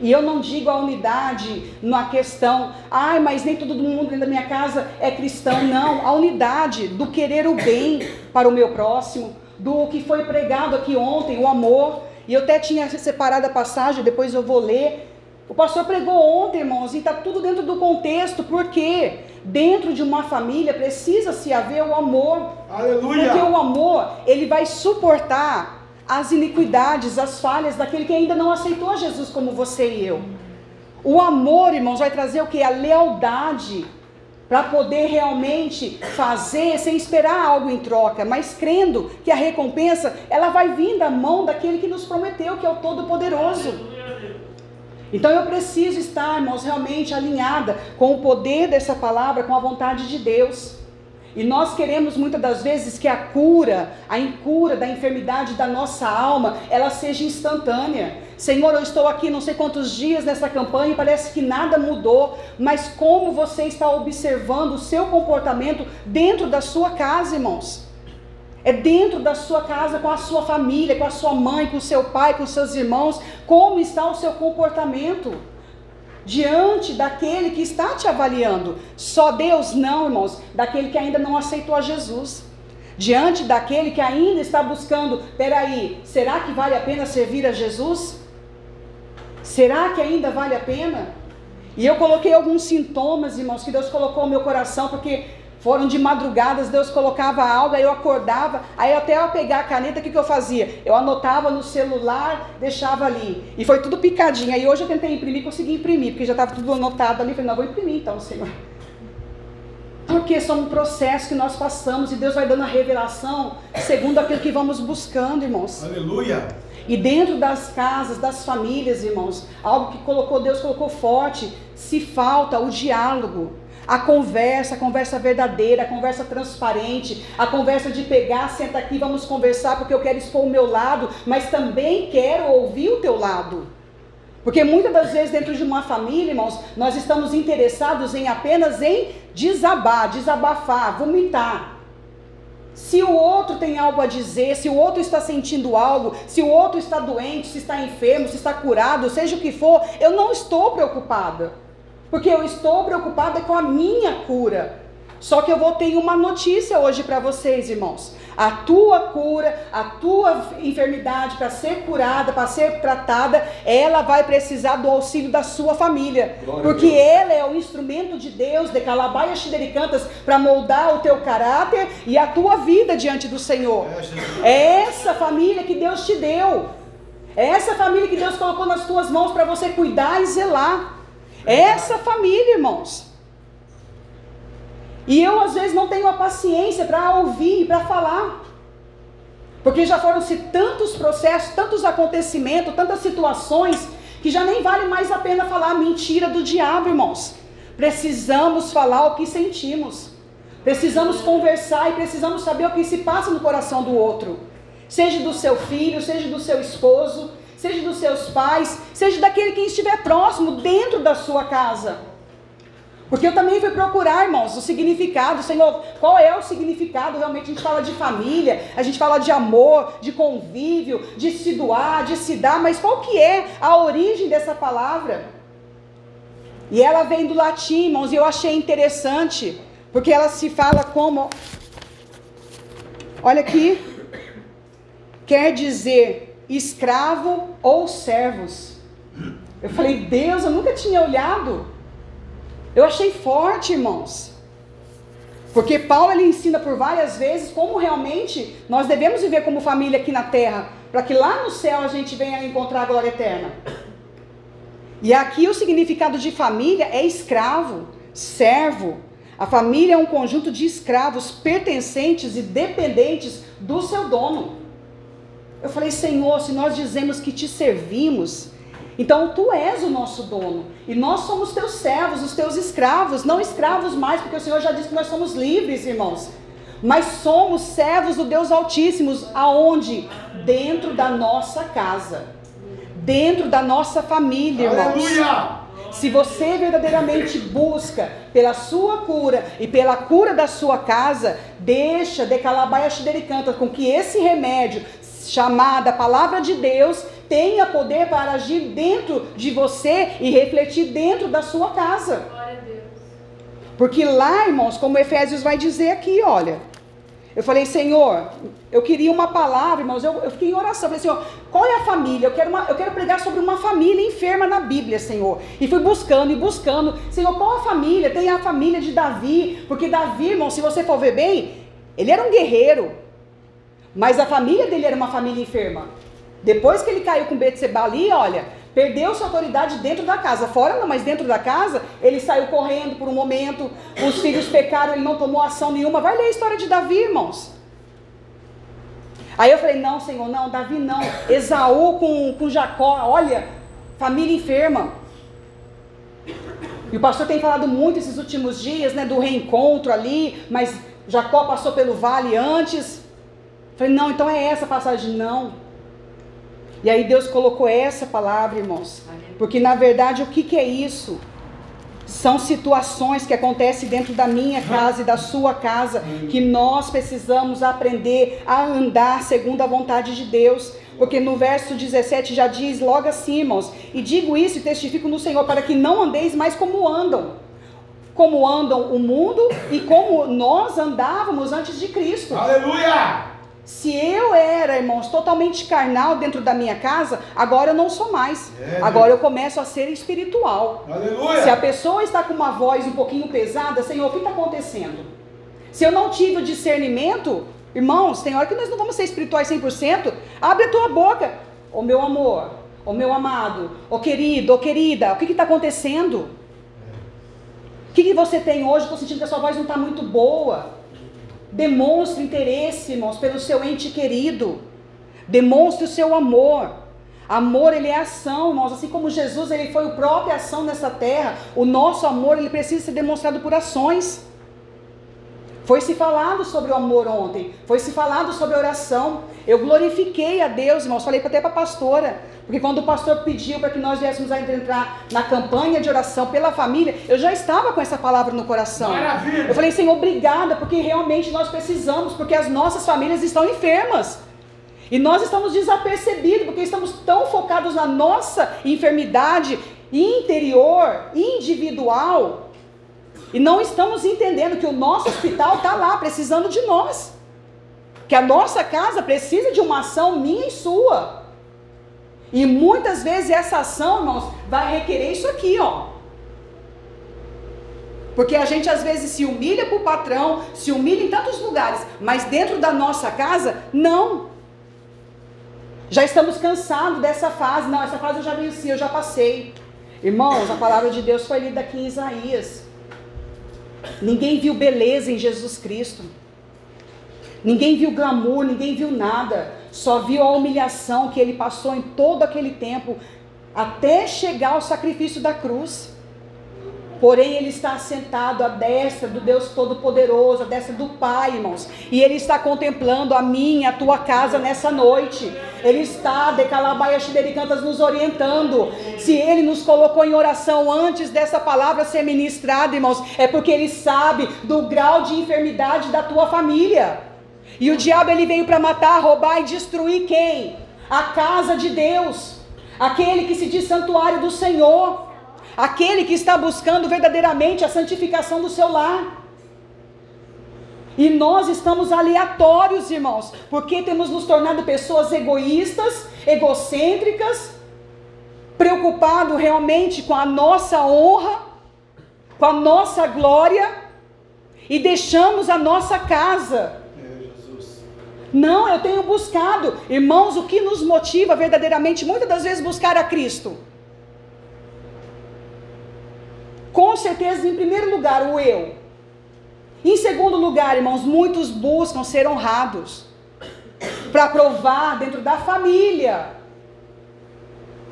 E eu não digo a unidade na questão, ai, mas nem todo mundo dentro da minha casa é cristão. Não, a unidade do querer o bem para o meu próximo, do que foi pregado aqui ontem, o amor. E eu até tinha separado a passagem, depois eu vou ler. O pastor pregou ontem, irmãos, e está tudo dentro do contexto, porque dentro de uma família precisa se haver o amor. Aleluia! Porque o amor, ele vai suportar as iniquidades, as falhas daquele que ainda não aceitou Jesus como você e eu. O amor, irmãos, vai trazer o que? A lealdade para poder realmente fazer sem esperar algo em troca, mas crendo que a recompensa ela vai vir da mão daquele que nos prometeu, que é o Todo-Poderoso. Então eu preciso estar, irmãos, realmente alinhada com o poder dessa palavra, com a vontade de Deus. E nós queremos muitas das vezes que a cura, a incura da enfermidade da nossa alma, ela seja instantânea. Senhor, eu estou aqui não sei quantos dias nessa campanha e parece que nada mudou, mas como você está observando o seu comportamento dentro da sua casa, irmãos? É dentro da sua casa, com a sua família, com a sua mãe, com o seu pai, com os seus irmãos, como está o seu comportamento? Diante daquele que está te avaliando. Só Deus não, irmãos, daquele que ainda não aceitou a Jesus. Diante daquele que ainda está buscando, peraí, será que vale a pena servir a Jesus? Será que ainda vale a pena? E eu coloquei alguns sintomas, irmãos, que Deus colocou no meu coração, porque foram de madrugadas, Deus colocava algo, aí eu acordava, aí até eu pegar a caneta, o que, que eu fazia? Eu anotava no celular, deixava ali. E foi tudo picadinho. Aí hoje eu tentei imprimir, consegui imprimir, porque já estava tudo anotado ali. Falei, não, vou imprimir então, Senhor. Porque são um processo que nós passamos e Deus vai dando a revelação segundo aquilo que vamos buscando, irmãos. Aleluia! E dentro das casas, das famílias, irmãos, algo que colocou Deus colocou forte, se falta o diálogo. A conversa, a conversa verdadeira, a conversa transparente, a conversa de pegar, senta aqui, vamos conversar porque eu quero expor o meu lado, mas também quero ouvir o teu lado. Porque muitas das vezes dentro de uma família, irmãos, nós estamos interessados em apenas em desabar, desabafar, vomitar. Se o outro tem algo a dizer, se o outro está sentindo algo, se o outro está doente, se está enfermo, se está curado, seja o que for, eu não estou preocupada porque eu estou preocupada com a minha cura. Só que eu vou ter uma notícia hoje para vocês, irmãos. A tua cura, a tua enfermidade para ser curada, para ser tratada, ela vai precisar do auxílio da sua família. Glória porque ela é o instrumento de Deus, de Calabaia Xidericantas, para moldar o teu caráter e a tua vida diante do Senhor. É, é essa família que Deus te deu. É essa família que Deus colocou nas tuas mãos para você cuidar e zelar. Essa família, irmãos. E eu às vezes não tenho a paciência para ouvir e para falar. Porque já foram-se tantos processos, tantos acontecimentos, tantas situações, que já nem vale mais a pena falar a mentira do diabo, irmãos. Precisamos falar o que sentimos. Precisamos conversar e precisamos saber o que se passa no coração do outro. Seja do seu filho, seja do seu esposo, seja dos seus pais, seja daquele que estiver próximo dentro da sua casa. Porque eu também fui procurar, irmãos, o significado, Senhor, qual é o significado? Realmente a gente fala de família, a gente fala de amor, de convívio, de se doar, de se dar, mas qual que é a origem dessa palavra? E ela vem do latim, irmãos, e eu achei interessante, porque ela se fala como Olha aqui. Quer dizer escravo ou servos. Eu falei, Deus, eu nunca tinha olhado. Eu achei forte, irmãos. Porque Paulo ele ensina por várias vezes como realmente nós devemos viver como família aqui na terra, para que lá no céu a gente venha encontrar a glória eterna. E aqui o significado de família é escravo, servo. A família é um conjunto de escravos pertencentes e dependentes do seu dono. Eu falei, Senhor, se nós dizemos que te servimos, então tu és o nosso dono. E nós somos teus servos, os teus escravos, não escravos mais, porque o Senhor já disse que nós somos livres, irmãos. Mas somos servos do Deus Altíssimos, aonde? Dentro da nossa casa. Dentro da nossa família, irmãos. Aleluia! Se você verdadeiramente busca pela sua cura e pela cura da sua casa, deixa de calabaia canta com que esse remédio chamada palavra de Deus tenha poder para agir dentro de você e refletir dentro da sua casa. Porque lá, irmãos, como Efésios vai dizer aqui, olha. Eu falei, Senhor, eu queria uma palavra, irmãos. Eu, eu fiquei em oração. Falei, Senhor, qual é a família? Eu quero, uma, eu quero pregar sobre uma família enferma na Bíblia, Senhor. E fui buscando e buscando. Senhor, qual a família? Tem a família de Davi. Porque Davi, irmão, se você for ver bem, ele era um guerreiro. Mas a família dele era uma família enferma. Depois que ele caiu com Betseba ali, olha, perdeu sua autoridade dentro da casa. Fora não, mas dentro da casa, ele saiu correndo por um momento. Os filhos pecaram, ele não tomou ação nenhuma. Vai ler a história de Davi, irmãos. Aí eu falei, não, Senhor, não, Davi não. Esaú com, com Jacó, olha, família enferma. E o pastor tem falado muito esses últimos dias, né, do reencontro ali, mas Jacó passou pelo vale antes. Falei, não, então é essa passagem, não. E aí Deus colocou essa palavra, irmãos. Porque na verdade o que, que é isso? São situações que acontecem dentro da minha casa e da sua casa que nós precisamos aprender a andar segundo a vontade de Deus. Porque no verso 17 já diz logo assim, irmãos: E digo isso e testifico no Senhor, para que não andeis mais como andam. Como andam o mundo e como nós andávamos antes de Cristo. Aleluia! Se eu era, irmãos, totalmente carnal dentro da minha casa, agora eu não sou mais. É, agora eu começo a ser espiritual. Aleluia! Se a pessoa está com uma voz um pouquinho pesada, Senhor, o que está acontecendo? Se eu não tive o discernimento, irmãos, tem hora que nós não vamos ser espirituais 100%. Abre a tua boca. Ô meu amor, ô meu amado, ô querido, ô querida, o que está acontecendo? O que, que você tem hoje? Estou sentindo que a sua voz não está muito boa. Demonstre interesse, irmãos, pelo seu ente querido. Demonstre o seu amor. Amor, ele é ação, irmãos. Assim como Jesus, ele foi o próprio ação nessa terra. O nosso amor, ele precisa ser demonstrado por ações. Foi se falado sobre o amor ontem. Foi se falado sobre a oração. Eu glorifiquei a Deus, irmãos. Falei até para a pastora. Porque quando o pastor pediu para que nós viéssemos a entrar na campanha de oração pela família, eu já estava com essa palavra no coração. Maravilha! Eu falei, Senhor, obrigada, porque realmente nós precisamos, porque as nossas famílias estão enfermas. E nós estamos desapercebidos, porque estamos tão focados na nossa enfermidade interior, individual, e não estamos entendendo que o nosso hospital está lá, precisando de nós. Que a nossa casa precisa de uma ação minha e sua. E muitas vezes essa ação, irmãos, vai requerer isso aqui, ó. Porque a gente às vezes se humilha para o patrão, se humilha em tantos lugares, mas dentro da nossa casa, não. Já estamos cansados dessa fase. Não, essa fase eu já venci, eu já passei. Irmãos, a palavra de Deus foi lida aqui em Isaías. Ninguém viu beleza em Jesus Cristo. Ninguém viu glamour, ninguém viu nada. Só viu a humilhação que ele passou em todo aquele tempo até chegar ao sacrifício da cruz. Porém, ele está sentado à destra do Deus Todo-Poderoso, à destra do Pai, irmãos. E ele está contemplando a minha, a tua casa nessa noite. Ele está, de Calabaia Cantas, nos orientando. Se ele nos colocou em oração antes dessa palavra ser ministrada, irmãos, é porque ele sabe do grau de enfermidade da tua família. E o diabo ele veio para matar, roubar e destruir quem? A casa de Deus. Aquele que se diz santuário do Senhor. Aquele que está buscando verdadeiramente a santificação do seu lar. E nós estamos aleatórios, irmãos, porque temos nos tornado pessoas egoístas, egocêntricas, preocupado realmente com a nossa honra, com a nossa glória, e deixamos a nossa casa. Não, eu tenho buscado, irmãos, o que nos motiva verdadeiramente, muitas das vezes, buscar a Cristo. Com certeza, em primeiro lugar, o eu. Em segundo lugar, irmãos, muitos buscam ser honrados para provar dentro da família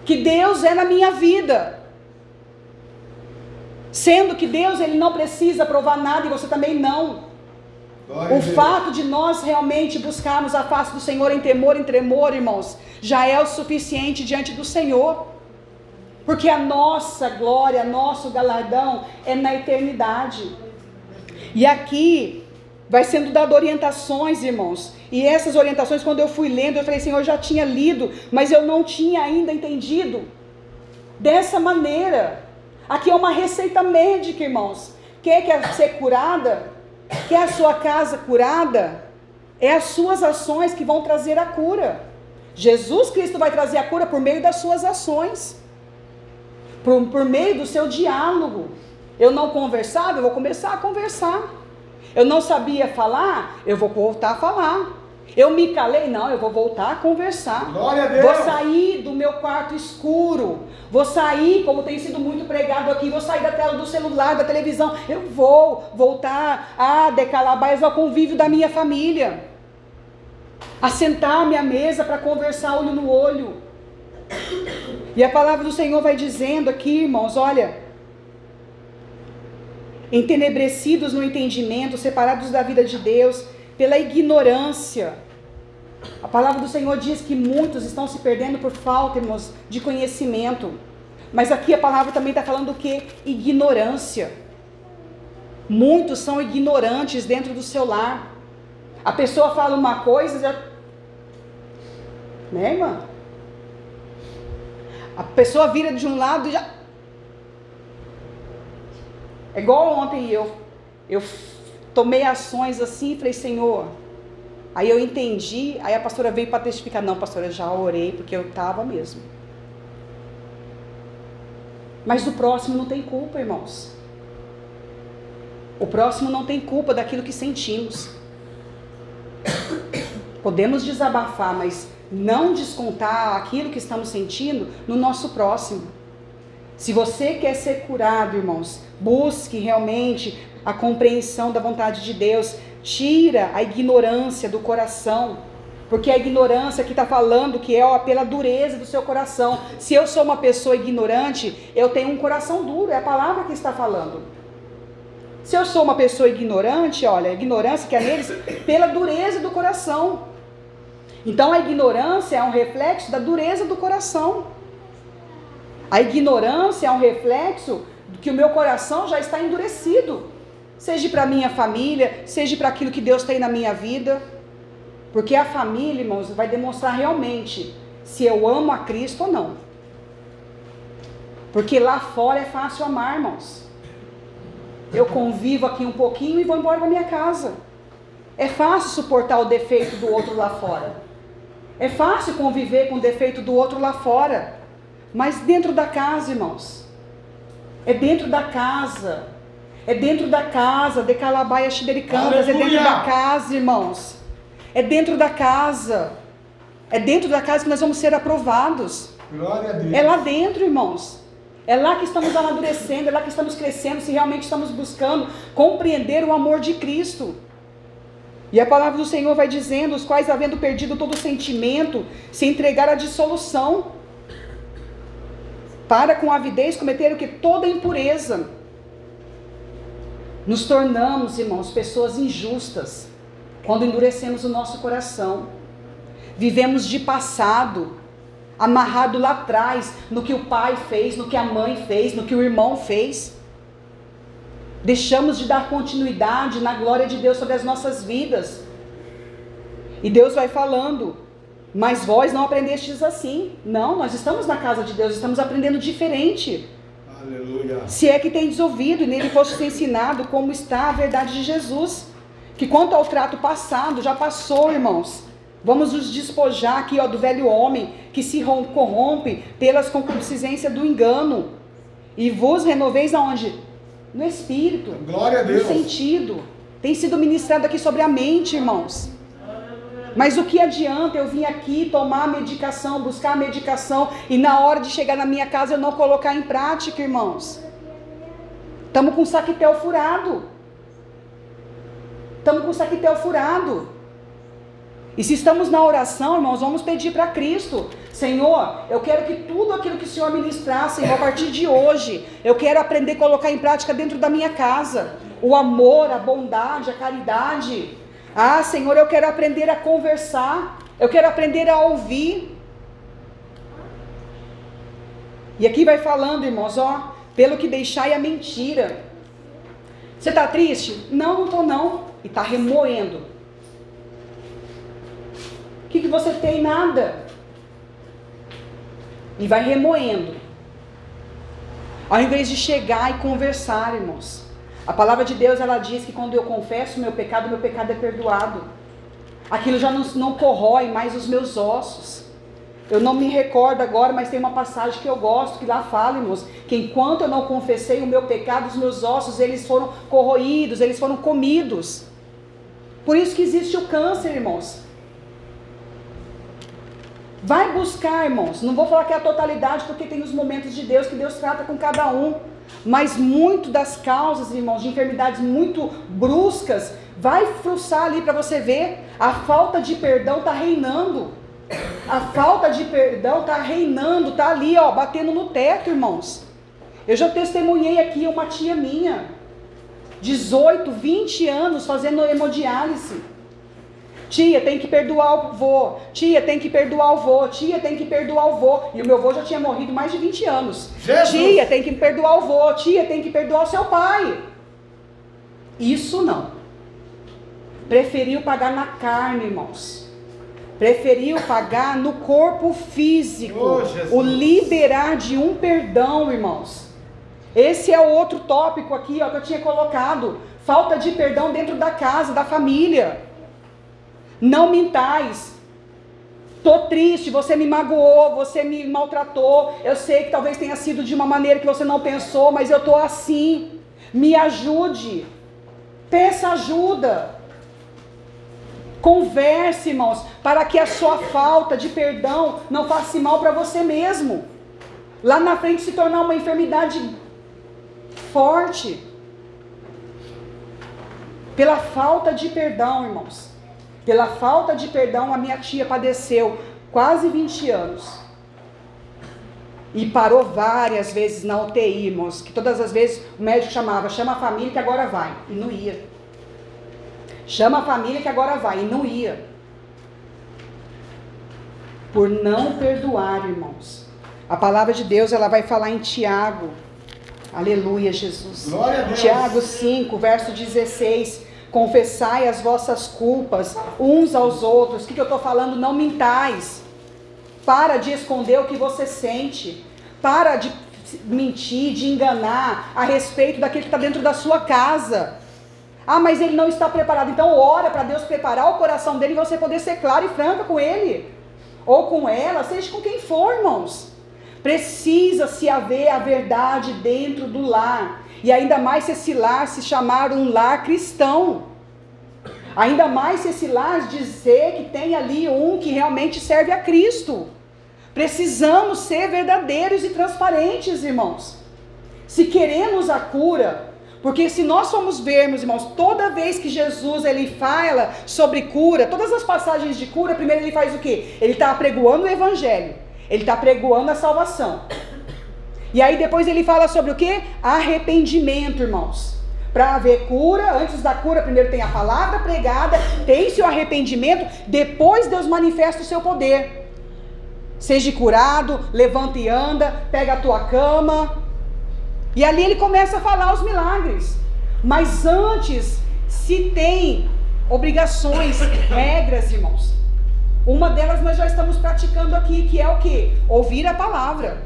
que Deus é na minha vida. Sendo que Deus ele não precisa provar nada e você também não. Glória O fato de nós realmente buscarmos a face do Senhor em temor, em tremor, irmãos, já é o suficiente diante do Senhor. Porque a nossa glória, nosso galardão é na eternidade. E aqui vai sendo dado orientações, irmãos. E essas orientações, quando eu fui lendo, eu falei, Senhor, eu já tinha lido, mas eu não tinha ainda entendido dessa maneira. Aqui é uma receita médica, irmãos. Quer, quer ser curada? Quer a sua casa curada? É as suas ações que vão trazer a cura. Jesus Cristo vai trazer a cura por meio das suas ações, por, por meio do seu diálogo. Eu não conversava, eu vou começar a conversar. Eu não sabia falar, eu vou voltar a falar. Eu me calei, não, eu vou voltar a conversar. Glória a Deus. Vou sair do meu quarto escuro. Vou sair, como tem sido muito pregado aqui, vou sair da tela do celular, da televisão. Eu vou voltar a decalar mais ao convívio da minha família. A sentar-me à mesa para conversar olho no olho. E a palavra do Senhor vai dizendo aqui, irmãos, olha, entenebrecidos no entendimento, separados da vida de Deus, pela ignorância. A palavra do Senhor diz que muitos estão se perdendo por falta, irmãos, de conhecimento. Mas aqui a palavra também está falando o que? Ignorância. Muitos são ignorantes dentro do seu lar. A pessoa fala uma coisa, já. Né, irmã? A pessoa vira de um lado e já. É igual ontem eu. Eu tomei ações assim e falei, Senhor. Aí eu entendi, aí a pastora veio para testificar. Não, pastora, eu já orei porque eu estava mesmo. Mas o próximo não tem culpa, irmãos. O próximo não tem culpa daquilo que sentimos. Podemos desabafar, mas não descontar aquilo que estamos sentindo no nosso próximo. Se você quer ser curado, irmãos, busque realmente a compreensão da vontade de Deus. Tira a ignorância do coração. Porque a ignorância que está falando que é ó, pela dureza do seu coração. Se eu sou uma pessoa ignorante, eu tenho um coração duro. É a palavra que está falando. Se eu sou uma pessoa ignorante, olha, a ignorância que é neles, pela dureza do coração. Então a ignorância é um reflexo da dureza do coração. A ignorância é um reflexo que o meu coração já está endurecido. Seja para minha família, seja para aquilo que Deus tem na minha vida. Porque a família, irmãos, vai demonstrar realmente se eu amo a Cristo ou não. Porque lá fora é fácil amar, irmãos. Eu convivo aqui um pouquinho e vou embora para minha casa. É fácil suportar o defeito do outro lá fora. É fácil conviver com o defeito do outro lá fora. Mas dentro da casa, irmãos. É dentro da casa. É dentro da casa, de Calabaia Xibericanas, é dentro da casa, irmãos. É dentro da casa. É dentro da casa que nós vamos ser aprovados. Glória a Deus. É lá dentro, irmãos. É lá que estamos amadurecendo, é lá que estamos crescendo, se realmente estamos buscando compreender o amor de Cristo. E a palavra do Senhor vai dizendo: os quais, havendo perdido todo sentimento, se entregaram à dissolução, para com avidez cometer o que? Toda impureza. Nos tornamos, irmãos, pessoas injustas quando endurecemos o nosso coração. Vivemos de passado, amarrado lá atrás, no que o pai fez, no que a mãe fez, no que o irmão fez. Deixamos de dar continuidade na glória de Deus sobre as nossas vidas. E Deus vai falando, mas vós não aprendestes assim. Não, nós estamos na casa de Deus, estamos aprendendo diferente. Aleluia. Se é que tendes ouvido e nele foste ensinado como está a verdade de Jesus. Que quanto ao trato passado, já passou, irmãos. Vamos nos despojar aqui ó, do velho homem que se rom- corrompe pelas concupiscências do engano. E vos renoveis aonde? No espírito. Glória a No Deus. sentido. Tem sido ministrado aqui sobre a mente, irmãos. Mas o que adianta eu vir aqui tomar a medicação, buscar medicação e na hora de chegar na minha casa eu não colocar em prática, irmãos? Estamos com o saquetel furado. Estamos com o saquetel furado. E se estamos na oração, irmãos, vamos pedir para Cristo: Senhor, eu quero que tudo aquilo que o Senhor ministrar, Senhor, a partir de hoje, eu quero aprender a colocar em prática dentro da minha casa. O amor, a bondade, a caridade. Ah, Senhor, eu quero aprender a conversar. Eu quero aprender a ouvir. E aqui vai falando, irmãos, ó, pelo que deixai a mentira. Você está triste? Não, não estou não. E está remoendo. O que, que você tem? Nada. E vai remoendo. Ao invés de chegar e conversar, irmãos. A palavra de Deus, ela diz que quando eu confesso meu pecado, meu pecado é perdoado. Aquilo já não, não corrói mais os meus ossos. Eu não me recordo agora, mas tem uma passagem que eu gosto, que lá fala, irmãos, que enquanto eu não confessei o meu pecado, os meus ossos, eles foram corroídos, eles foram comidos. Por isso que existe o câncer, irmãos. Vai buscar, irmãos. Não vou falar que é a totalidade, porque tem os momentos de Deus que Deus trata com cada um. Mas muito das causas, irmãos, de enfermidades muito bruscas, vai frustrar ali para você ver. A falta de perdão está reinando. A falta de perdão está reinando, está ali, ó, batendo no teto, irmãos. Eu já testemunhei aqui uma tia minha, 18, 20 anos, fazendo hemodiálise. Tia, tem que perdoar o vô. Tia, tem que perdoar o vô. Tia, tem que perdoar o vô. E o meu vô já tinha morrido mais de 20 anos. Jesus! Tia, tem que perdoar o vô. Tia, tem que perdoar o seu pai. Isso não. Preferiu pagar na carne, irmãos. Preferiu pagar no corpo físico. Oh, o liberar de um perdão, irmãos. Esse é o outro tópico aqui, ó, que eu tinha colocado. Falta de perdão dentro da casa, da família. Não mintais. Tô triste, você me magoou, você me maltratou. Eu sei que talvez tenha sido de uma maneira que você não pensou, mas eu tô assim. Me ajude. Peça ajuda. Converse, irmãos, para que a sua falta de perdão não faça mal para você mesmo. Lá na frente se tornar uma enfermidade forte. Pela falta de perdão, irmãos. Pela falta de perdão, a minha tia padeceu quase 20 anos. E parou várias vezes na UTI, irmãos. Que todas as vezes o médico chamava, chama a família que agora vai. E não ia. Chama a família que agora vai. E não ia. Por não perdoar, irmãos. A palavra de Deus, ela vai falar em Tiago. Aleluia, Jesus. Glória a Deus. Tiago 5, verso 16. Confessai as vossas culpas uns aos outros. O que, que eu estou falando? Não mintais. Para de esconder o que você sente. Para de mentir, de enganar a respeito daquilo que está dentro da sua casa. Ah, mas ele não está preparado. Então ora para Deus preparar o coração dele e você poder ser claro e franca com ele. Ou com ela, seja com quem for, irmãos. Precisa se haver a verdade dentro do lar. E ainda mais se esse lar se chamar um lar cristão. Ainda mais se esse lar dizer que tem ali um que realmente serve a Cristo. Precisamos ser verdadeiros e transparentes, irmãos. Se queremos a cura, porque se nós formos vermos, irmãos, toda vez que Jesus ele fala sobre cura, todas as passagens de cura, primeiro ele faz o quê? Ele está pregoando o evangelho. Ele está pregoando a salvação. E aí depois ele fala sobre o que? Arrependimento, irmãos. Para haver cura, antes da cura, primeiro tem a palavra pregada, tem-se o arrependimento, depois Deus manifesta o seu poder. Seja curado, levanta e anda, pega a tua cama. E ali ele começa a falar os milagres. Mas antes se tem obrigações, regras, irmãos. Uma delas nós já estamos praticando aqui, que é o que? Ouvir a palavra.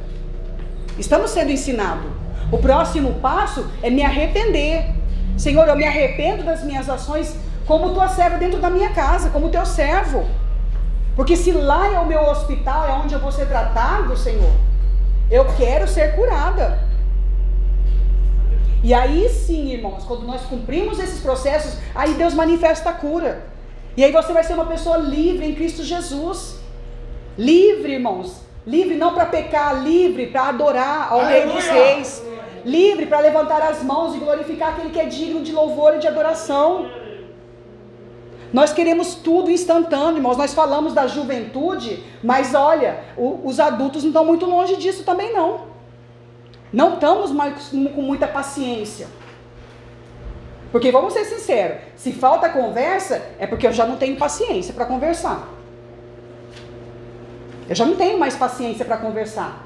Estamos sendo ensinados. O próximo passo é me arrepender. Senhor, eu me arrependo das minhas ações como tua serva dentro da minha casa, como teu servo. Porque se lá é o meu hospital, é onde eu vou ser tratado, Senhor, eu quero ser curada. E aí sim, irmãos, quando nós cumprimos esses processos, aí Deus manifesta a cura. E aí você vai ser uma pessoa livre em Cristo Jesus. Livre, irmãos. Livre não para pecar, livre para adorar ao Rei dos Aleluia. Reis. Livre para levantar as mãos e glorificar aquele que é digno de louvor e de adoração. Nós queremos tudo instantâneo, irmãos. Nós falamos da juventude, mas olha, o- os adultos não estão muito longe disso também, não. Não estamos mais com muita paciência. Porque vamos ser sinceros, se falta conversa, é porque eu já não tenho paciência para conversar. Eu já não tenho mais paciência para conversar.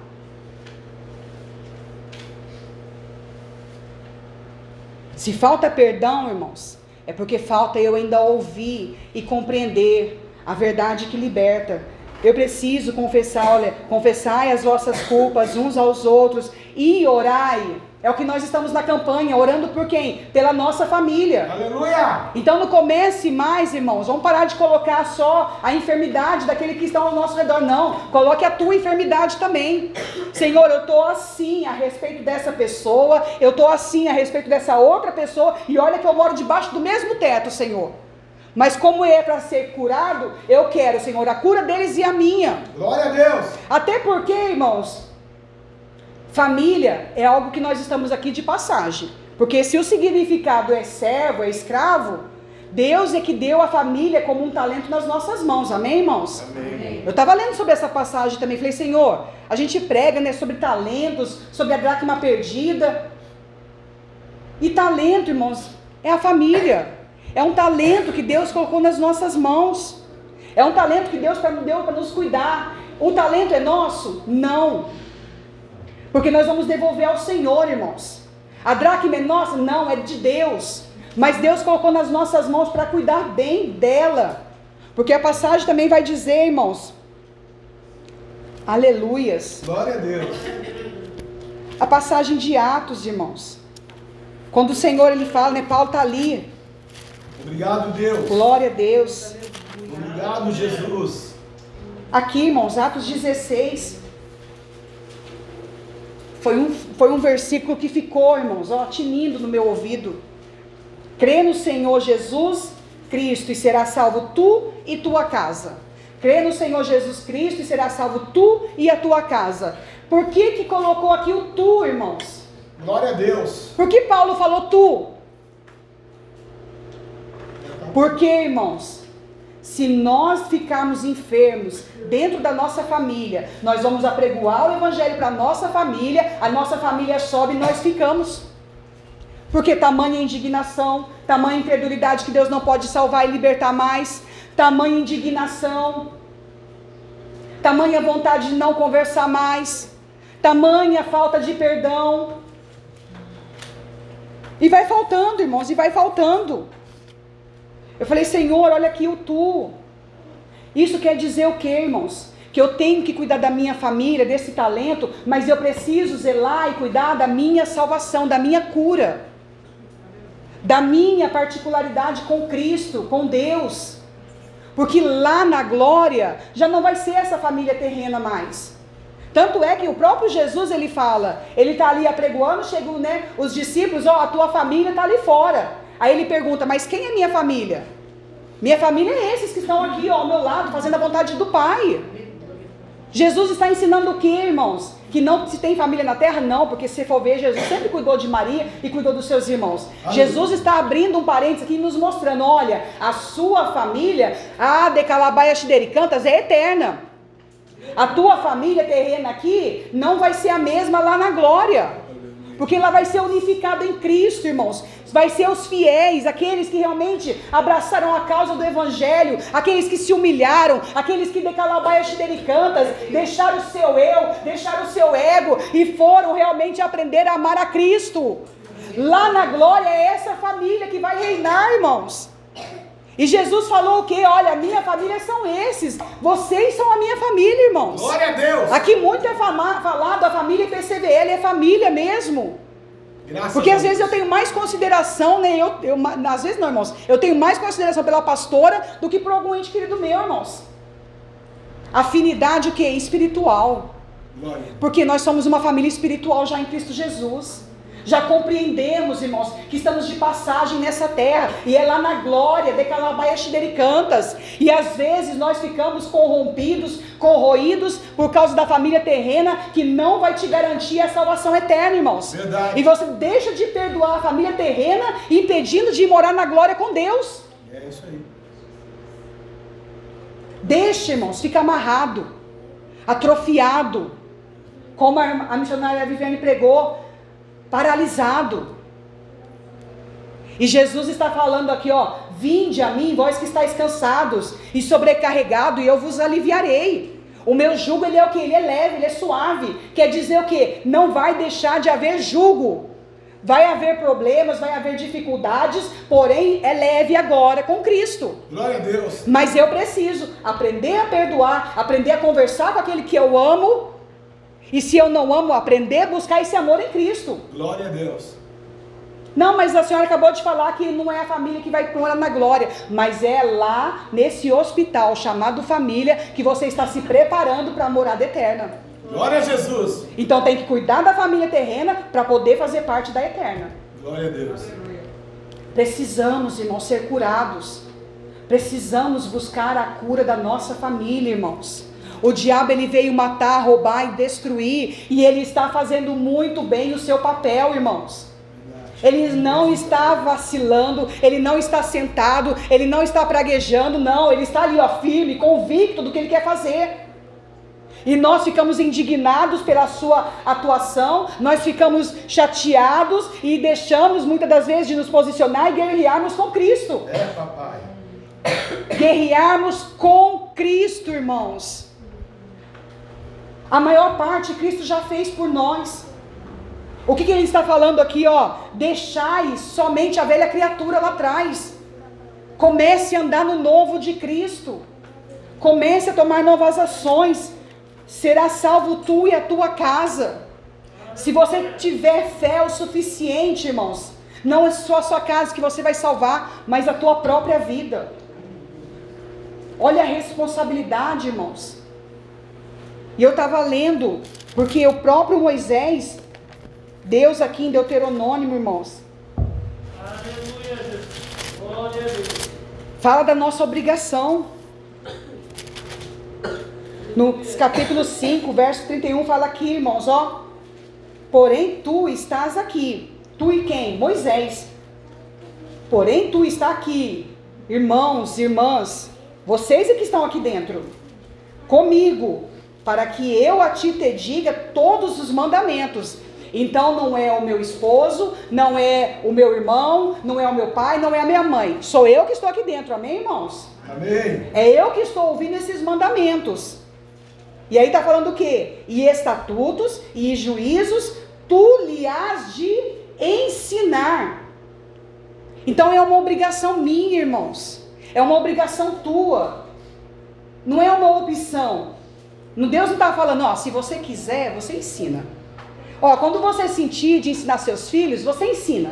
Se falta perdão, irmãos, é porque falta eu ainda ouvir e compreender a verdade que liberta. Eu preciso confessar, olha, confessai as vossas culpas uns aos outros e orai. É o que nós estamos na campanha, orando por quem? Pela nossa família. Aleluia! Então não comece mais, irmãos. Vamos parar de colocar só a enfermidade daquele que está ao nosso redor. Não. Coloque a tua enfermidade também. Senhor, eu estou assim a respeito dessa pessoa. Eu estou assim a respeito dessa outra pessoa. E olha que eu moro debaixo do mesmo teto, Senhor. Mas como é para ser curado, eu quero, Senhor, a cura deles e a minha. Glória a Deus! Até porque, irmãos, família é algo que nós estamos aqui de passagem. Porque se o significado é servo, é escravo, Deus é que deu a família como um talento nas nossas mãos. Amém, irmãos? Amém. Eu estava lendo sobre essa passagem também. Falei, Senhor, a gente prega né, sobre talentos, sobre a dracma perdida. E talento, irmãos, é a família. É um talento que Deus colocou nas nossas mãos. É um talento que Deus deu para nos cuidar. O talento é nosso? Não. Porque nós vamos devolver ao Senhor, irmãos. A dracma é nossa? Não, é de Deus. Mas Deus colocou nas nossas mãos para cuidar bem dela. Porque a passagem também vai dizer, irmãos. Aleluias. Glória a Deus! A passagem de Atos, irmãos. Quando o Senhor ele fala, né? Paulo está ali. Obrigado, Deus! Glória a Deus. Obrigado, Jesus! Aqui, irmãos, Atos 16. Foi um, foi um versículo que ficou, irmãos, ó, tinindo no meu ouvido. Crê no Senhor Jesus Cristo e será salvo tu e tua casa. Crê no Senhor Jesus Cristo e será salvo tu e a tua casa. Por que que colocou aqui o tu, irmãos? Glória a Deus! Por que Paulo falou tu? Porque, irmãos, se nós ficarmos enfermos dentro da nossa família, nós vamos apregoar o evangelho para a nossa família, a nossa família sobe e nós ficamos. Porque tamanha indignação, tamanha incredulidade que Deus não pode salvar e libertar mais, tamanha indignação, tamanha vontade de não conversar mais, tamanha falta de perdão. E vai faltando, irmãos, e vai faltando. Eu falei, Senhor, olha aqui o tu. Isso quer dizer o que, irmãos? Que eu tenho que cuidar da minha família, desse talento, mas eu preciso zelar e cuidar da minha salvação, da minha cura, da minha particularidade com Cristo, com Deus. Porque lá na glória já não vai ser essa família terrena mais. Tanto é que o próprio Jesus ele fala, ele está ali apregoando, chegam né, os discípulos, ó, a tua família está ali fora. Aí ele pergunta, mas quem é minha família? Minha família é esses que estão aqui ó, ao meu lado, fazendo a vontade do Pai. Jesus está ensinando o que, irmãos? Que não se tem família na terra? Não, porque se for ver, Jesus sempre cuidou de Maria e cuidou dos seus irmãos. Jesus está abrindo um parênteses aqui e nos mostrando: olha, a sua família, a de Calabaia é eterna. A tua família terrena aqui não vai ser a mesma lá na glória. Porque ela vai ser unificada em Cristo, irmãos. Vai ser os fiéis, aqueles que realmente abraçaram a causa do Evangelho, aqueles que se humilharam, aqueles que decalabaia cantas, deixaram o seu eu, deixaram o seu ego e foram realmente aprender a amar a Cristo. Lá na glória é essa família que vai reinar, irmãos. E Jesus falou o quê? Olha, a minha família são esses. Vocês são a minha família, irmãos. Glória a Deus! Aqui muito é fama- falado a família PCVL, é família mesmo. Graças Porque às vezes eu tenho mais consideração, né? Eu, eu, às vezes não, irmãos. Eu tenho mais consideração pela pastora do que por algum ente querido meu, irmãos. Afinidade o que? Espiritual. Glória. Porque nós somos uma família espiritual já em Cristo Jesus. Já compreendemos, irmãos, que estamos de passagem nessa terra. E é lá na glória, de Calabaia cantas. E às vezes nós ficamos corrompidos, corroídos por causa da família terrena que não vai te garantir a salvação eterna, irmãos. Verdade. E você deixa de perdoar a família terrena, impedindo de morar na glória com Deus. É isso aí. Deixa, irmãos, fica amarrado, atrofiado, como a, a missionária Viviane pregou, paralisado. E Jesus está falando aqui, ó, vinde a mim, vós que estáis cansados e sobrecarregados, e eu vos aliviarei. O meu jugo, ele é o que? Ele é leve, ele é suave. Quer dizer o que? Não vai deixar de haver jugo. Vai haver problemas, vai haver dificuldades, porém é leve agora com Cristo. Glória a Deus. Mas eu preciso aprender a perdoar, aprender a conversar com aquele que eu amo. E se eu não amo, aprender a buscar esse amor em Cristo. Glória a Deus. Não, mas a senhora acabou de falar que não é a família que vai morar na glória, mas é lá nesse hospital chamado família que você está se preparando para a morada eterna. Glória a Jesus. Então tem que cuidar da família terrena para poder fazer parte da eterna. Glória a Deus. Precisamos, irmãos, ser curados. Precisamos buscar a cura da nossa família, irmãos. O diabo ele veio matar, roubar e destruir, e ele está fazendo muito bem o seu papel, irmãos. Ele não está vacilando, ele não está sentado, ele não está praguejando, não, ele está ali, ó, firme, convicto do que ele quer fazer. E nós ficamos indignados pela sua atuação, nós ficamos chateados e deixamos muitas das vezes de nos posicionar e guerrearmos com Cristo. É, papai. Guerrearmos com Cristo, irmãos. A maior parte Cristo já fez por nós. O que, que ele está falando aqui, ó? Deixai somente a velha criatura lá atrás. Comece a andar no novo de Cristo. Comece a tomar novas ações. Será salvo tu e a tua casa. Se você tiver fé o suficiente, irmãos, não é só a sua casa que você vai salvar, mas a tua própria vida. Olha a responsabilidade, irmãos. E eu estava lendo, porque o próprio Moisés, Deus aqui em Deuteronômio, irmãos, fala da nossa obrigação. No capítulo 5, verso 31, fala aqui, irmãos, ó. Porém, tu estás aqui. Tu e quem? Moisés. Porém, tu está aqui. Irmãos, irmãs, vocês é que estão aqui dentro. Comigo. Para que eu a ti te diga todos os mandamentos. Então não é o meu esposo, não é o meu irmão, não é o meu pai, não é a minha mãe. Sou eu que estou aqui dentro, amém, irmãos? Amém. É eu que estou ouvindo esses mandamentos. E aí está falando o quê? E estatutos e juízos tu lhe has de ensinar. Então é uma obrigação minha, irmãos. É uma obrigação tua. Não é uma opção. Deus não está falando, ó, se você quiser, você ensina. Ó, quando você sentir de ensinar seus filhos, você ensina.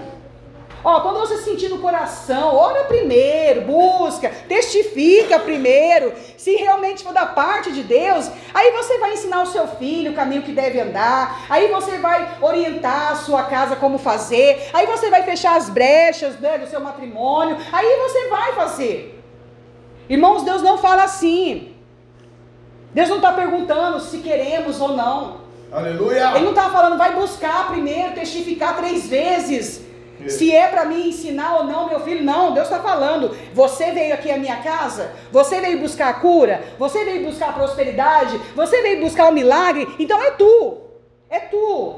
Ó, quando você sentir no coração, ora primeiro, busca, testifica primeiro. Se realmente for da parte de Deus, aí você vai ensinar o seu filho o caminho que deve andar. Aí você vai orientar a sua casa como fazer. Aí você vai fechar as brechas né, do seu matrimônio. Aí você vai fazer. Irmãos, Deus não fala assim. Deus não está perguntando se queremos ou não. Aleluia. Ele não está falando, vai buscar primeiro, testificar três vezes. Se é para mim ensinar ou não, meu filho, não. Deus está falando. Você veio aqui à minha casa, você veio buscar a cura, você veio buscar a prosperidade, você veio buscar o milagre. Então é tu, é tu.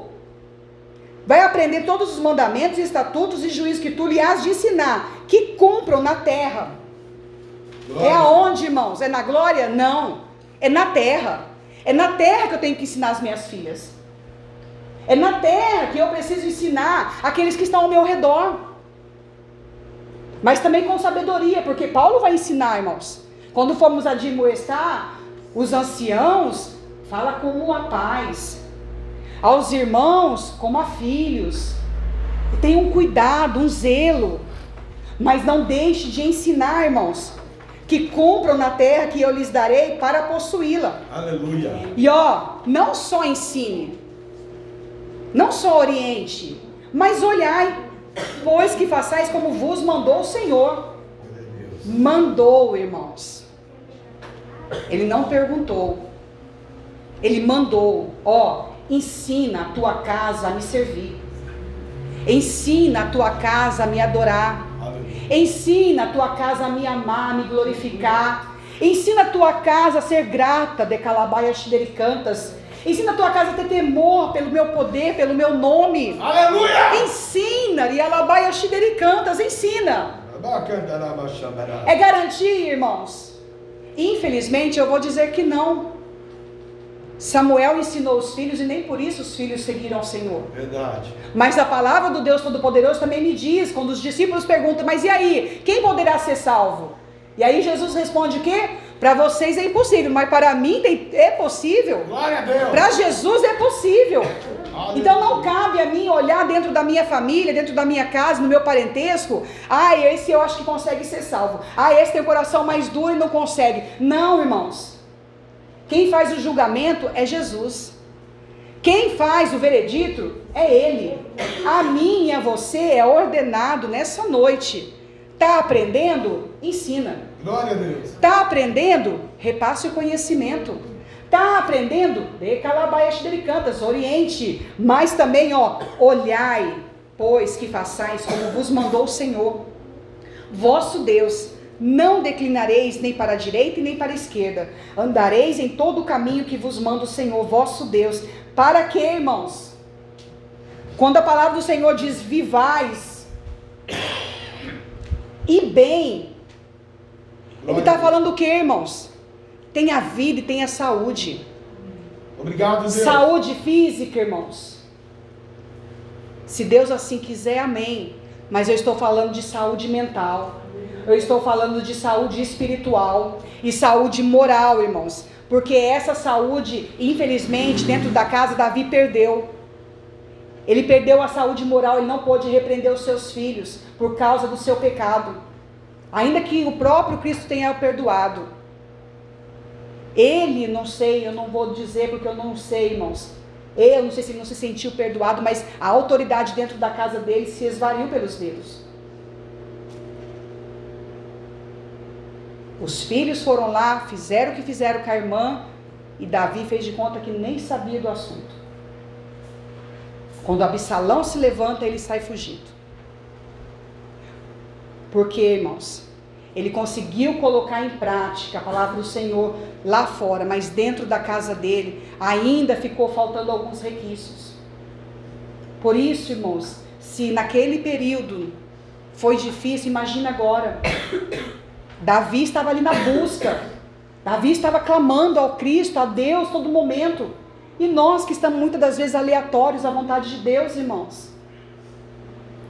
Vai aprender todos os mandamentos, estatutos e juízos que tu lhe has de ensinar, que cumpram na terra. É aonde, irmãos? É na glória? Não. É na terra. É na terra que eu tenho que ensinar as minhas filhas. É na terra que eu preciso ensinar aqueles que estão ao meu redor. Mas também com sabedoria, porque Paulo vai ensinar, irmãos. Quando formos admoestar os anciãos, fala como a paz. Aos irmãos, como a filhos. Tenha um cuidado, um zelo. Mas não deixe de ensinar, irmãos, que cumpram na terra que eu lhes darei para possuí-la. Aleluia. E ó, não só ensine, não só oriente, mas olhai, pois que façais como vos mandou o Senhor. Mandou, irmãos. Ele não perguntou. Ele mandou, ó, ensina a tua casa a me servir. Ensina a tua casa a me adorar. Ensina a tua casa a me amar, a me glorificar. Ensina a tua casa a ser grata, de calabaia cantas. Ensina a tua casa a ter temor pelo meu poder, pelo meu nome. Aleluia! Ensina, e alabaia cantas, ensina. É garantia, irmãos? Infelizmente, eu vou dizer que não. Samuel ensinou os filhos e nem por isso os filhos seguiram ao Senhor. Verdade. Mas a palavra do Deus Todo-Poderoso também me diz, quando os discípulos perguntam, mas e aí, quem poderá ser salvo? E aí Jesus responde o quê? Para vocês é impossível, mas para mim tem, é possível. Glória a Deus. Para Jesus é possível. Então não cabe a mim olhar dentro da minha família, dentro da minha casa, no meu parentesco. Ah, esse eu acho que consegue ser salvo. Ah, esse tem o coração mais duro e não consegue. Não, irmãos. Quem faz o julgamento é Jesus. Quem faz o veredito é Ele. A mim e a você é ordenado nessa noite. Está aprendendo? Ensina. Glória a Deus. Está aprendendo? Repasse o conhecimento. Está aprendendo? Dê calabaias cantas, oriente. Mas também, ó, olhai, pois que façais como vos mandou o Senhor. Vosso Deus não declinareis nem para a direita e nem para a esquerda. Andareis em todo o caminho que vos manda o Senhor, vosso Deus. Para quê, irmãos? Quando a palavra do Senhor diz vivais e bem, ele está falando o que, irmãos? Tenha vida e tenha saúde. Obrigado, Deus. Saúde física, irmãos. Se Deus assim quiser, amém. Mas eu estou falando de saúde mental eu estou falando de saúde espiritual e saúde moral, irmãos. Porque essa saúde, infelizmente, dentro da casa, Davi perdeu. Ele perdeu a saúde moral, ele não pôde repreender os seus filhos por causa do seu pecado. Ainda que o próprio Cristo tenha perdoado. Ele, não sei, eu não vou dizer porque eu não sei, irmãos. Eu não sei se ele não se sentiu perdoado, mas a autoridade dentro da casa dele se esvariu pelos dedos. Os filhos foram lá, fizeram o que fizeram com a irmã, e Davi fez de conta que nem sabia do assunto. Quando Absalão se levanta, ele sai fugindo. Porque, irmãos, ele conseguiu colocar em prática a palavra do Senhor lá fora, mas dentro da casa dele ainda ficou faltando alguns requisitos. Por isso, irmãos, se naquele período foi difícil, imagina agora. Davi estava ali na busca. Davi estava clamando ao Cristo, a Deus, todo momento. E nós que estamos muitas das vezes aleatórios à vontade de Deus, irmãos.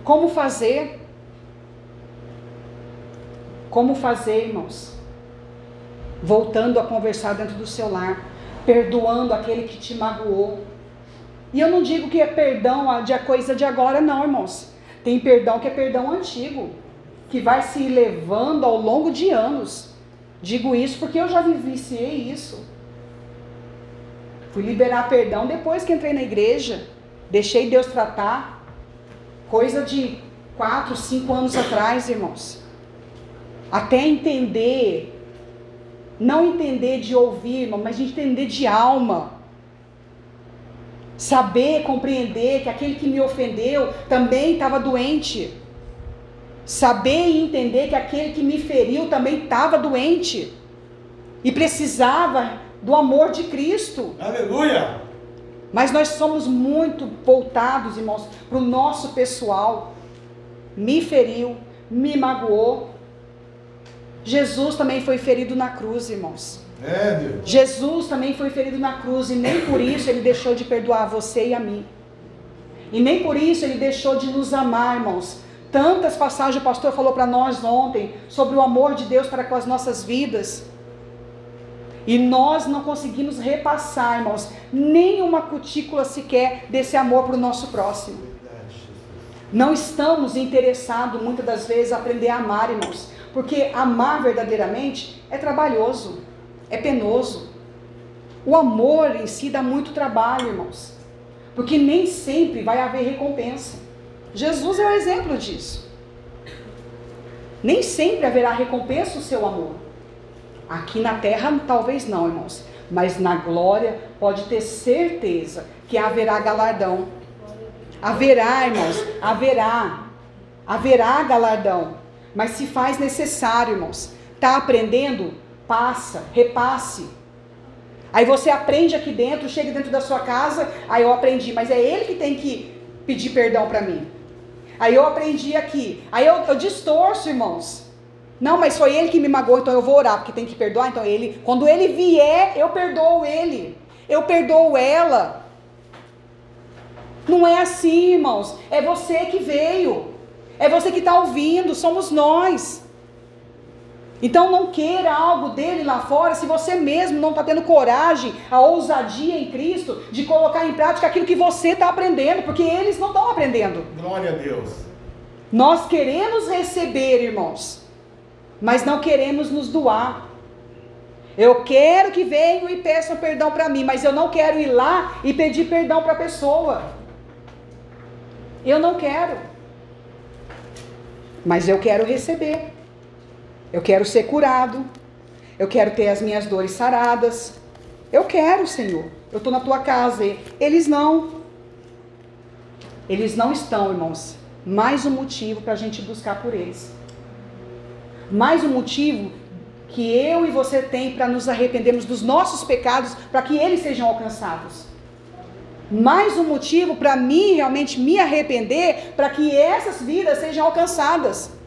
Como fazer? Como fazer, irmãos? Voltando a conversar dentro do seu lar, perdoando aquele que te magoou. E eu não digo que é perdão de coisa de agora, não, irmãos. Tem perdão que é perdão antigo que vai se levando ao longo de anos. Digo isso porque eu já vivenciei isso. Fui liberar perdão depois que entrei na igreja. Deixei Deus tratar. Coisa de quatro, cinco anos atrás, irmãos. Até entender. Não entender de ouvir, irmão, mas de entender de alma. Saber, compreender que aquele que me ofendeu também estava doente. Saber e entender que aquele que me feriu também estava doente e precisava do amor de Cristo. Aleluia! Mas nós somos muito voltados, irmãos, para o nosso pessoal. Me feriu, me magoou. Jesus também foi ferido na cruz, irmãos. É, Deus. Jesus também foi ferido na cruz e nem por isso ele deixou de perdoar você e a mim. E nem por isso ele deixou de nos amar, irmãos. Tantas passagens o pastor falou para nós ontem sobre o amor de Deus para com as nossas vidas. E nós não conseguimos repassar, irmãos, nem uma cutícula sequer desse amor para o nosso próximo. Não estamos interessados, muitas das vezes, a aprender a amar, irmãos. Porque amar verdadeiramente é trabalhoso, é penoso. O amor em si dá muito trabalho, irmãos. Porque nem sempre vai haver recompensa. Jesus é o exemplo disso. Nem sempre haverá recompensa o seu amor. Aqui na terra, talvez não, irmãos. Mas na glória, pode ter certeza que haverá galardão. Haverá, irmãos, haverá. Haverá galardão. Mas se faz necessário, irmãos. Está aprendendo? passa, repasse. Aí você aprende aqui dentro, chega dentro da sua casa, aí eu aprendi, mas é ele que tem que pedir perdão para mim. Aí eu aprendi aqui. Aí eu, eu distorço, irmãos. Não, mas foi ele que me magoou, então eu vou orar, porque tem que perdoar. Então ele, quando ele vier, eu perdoo ele. Eu perdoo ela. Não é assim, irmãos. É você que veio. É você que está ouvindo. Somos nós. Então não queira algo dele lá fora se você mesmo não está tendo coragem, a ousadia em Cristo de colocar em prática aquilo que você está aprendendo, porque eles não estão aprendendo. Glória a Deus. Nós queremos receber, irmãos, mas não queremos nos doar. Eu quero que venham e peçam perdão para mim, mas eu não quero ir lá e pedir perdão para a pessoa. Eu não quero. Mas eu quero receber. Eu quero ser curado. Eu quero ter as minhas dores saradas. Eu quero, Senhor. Eu estou na tua casa. Eles não. Eles não estão, irmãos. Mais um motivo para a gente buscar por eles. Mais um motivo que eu e você tem para nos arrependermos dos nossos pecados, para que eles sejam alcançados. Mais um motivo para mim realmente me arrepender, para que essas vidas sejam alcançadas.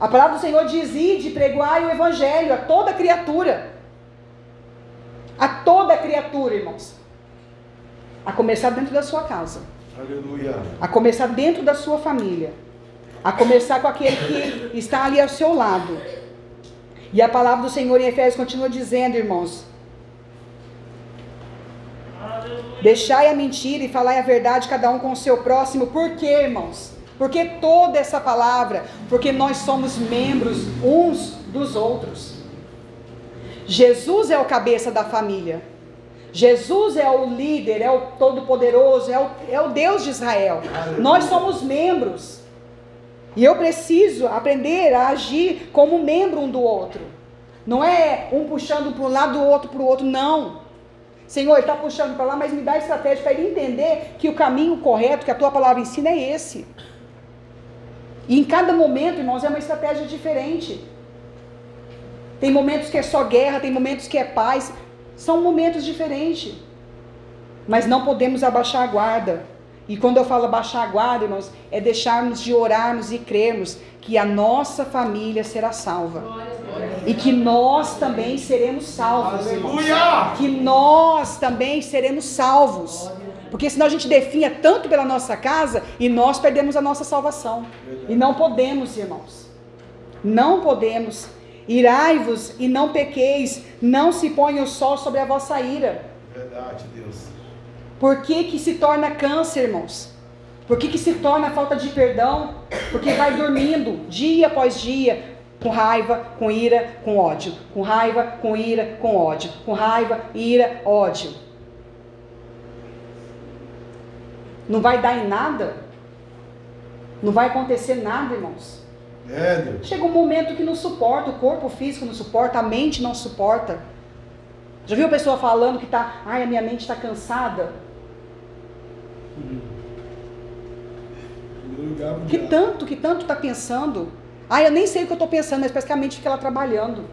A palavra do Senhor diz: ide, pregoai o evangelho a toda criatura. A toda criatura, irmãos. A começar dentro da sua casa. Aleluia. A começar dentro da sua família. A começar com aquele que está ali ao seu lado. E a palavra do Senhor em Efésios continua dizendo, irmãos: Deixai a mentira e falai a verdade, cada um com o seu próximo. Por quê, irmãos? Porque toda essa palavra, porque nós somos membros uns dos outros. Jesus é o cabeça da família. Jesus é o líder, é o todo-poderoso, é o, é o Deus de Israel. Nós somos membros. E eu preciso aprender a agir como membro um do outro. Não é um puxando para um lado, o outro para o outro, não. Senhor, ele está puxando para lá, mas me dá estratégia para ele entender que o caminho correto que a tua palavra ensina é esse. E em cada momento, irmãos, é uma estratégia diferente. Tem momentos que é só guerra, tem momentos que é paz. São momentos diferentes. Mas não podemos abaixar a guarda. E quando eu falo abaixar a guarda, irmãos, é deixarmos de orarmos e crermos que a nossa família será salva. E que nós também seremos salvos. Irmãos. Que nós também seremos salvos. Porque senão a gente definha tanto pela nossa casa e nós perdemos a nossa salvação. E não podemos, irmãos. Não podemos. Irai-vos e não pequeis, não se ponha o sol sobre a vossa ira. Verdade, Deus. Por que, que se torna câncer, irmãos? Por que, que se torna falta de perdão? Porque vai dormindo dia após dia, com raiva, com ira, com ódio. Com raiva, com ira, com ódio. Com raiva, ira, ódio. Não vai dar em nada. Não vai acontecer nada, irmãos. É, Deus. Chega um momento que não suporta, o corpo físico não suporta, a mente não suporta. Já viu a pessoa falando que está, ai, a minha mente está cansada? Que tanto, que tanto está pensando? Ai, eu nem sei o que eu estou pensando, mas parece que a mente fica lá trabalhando.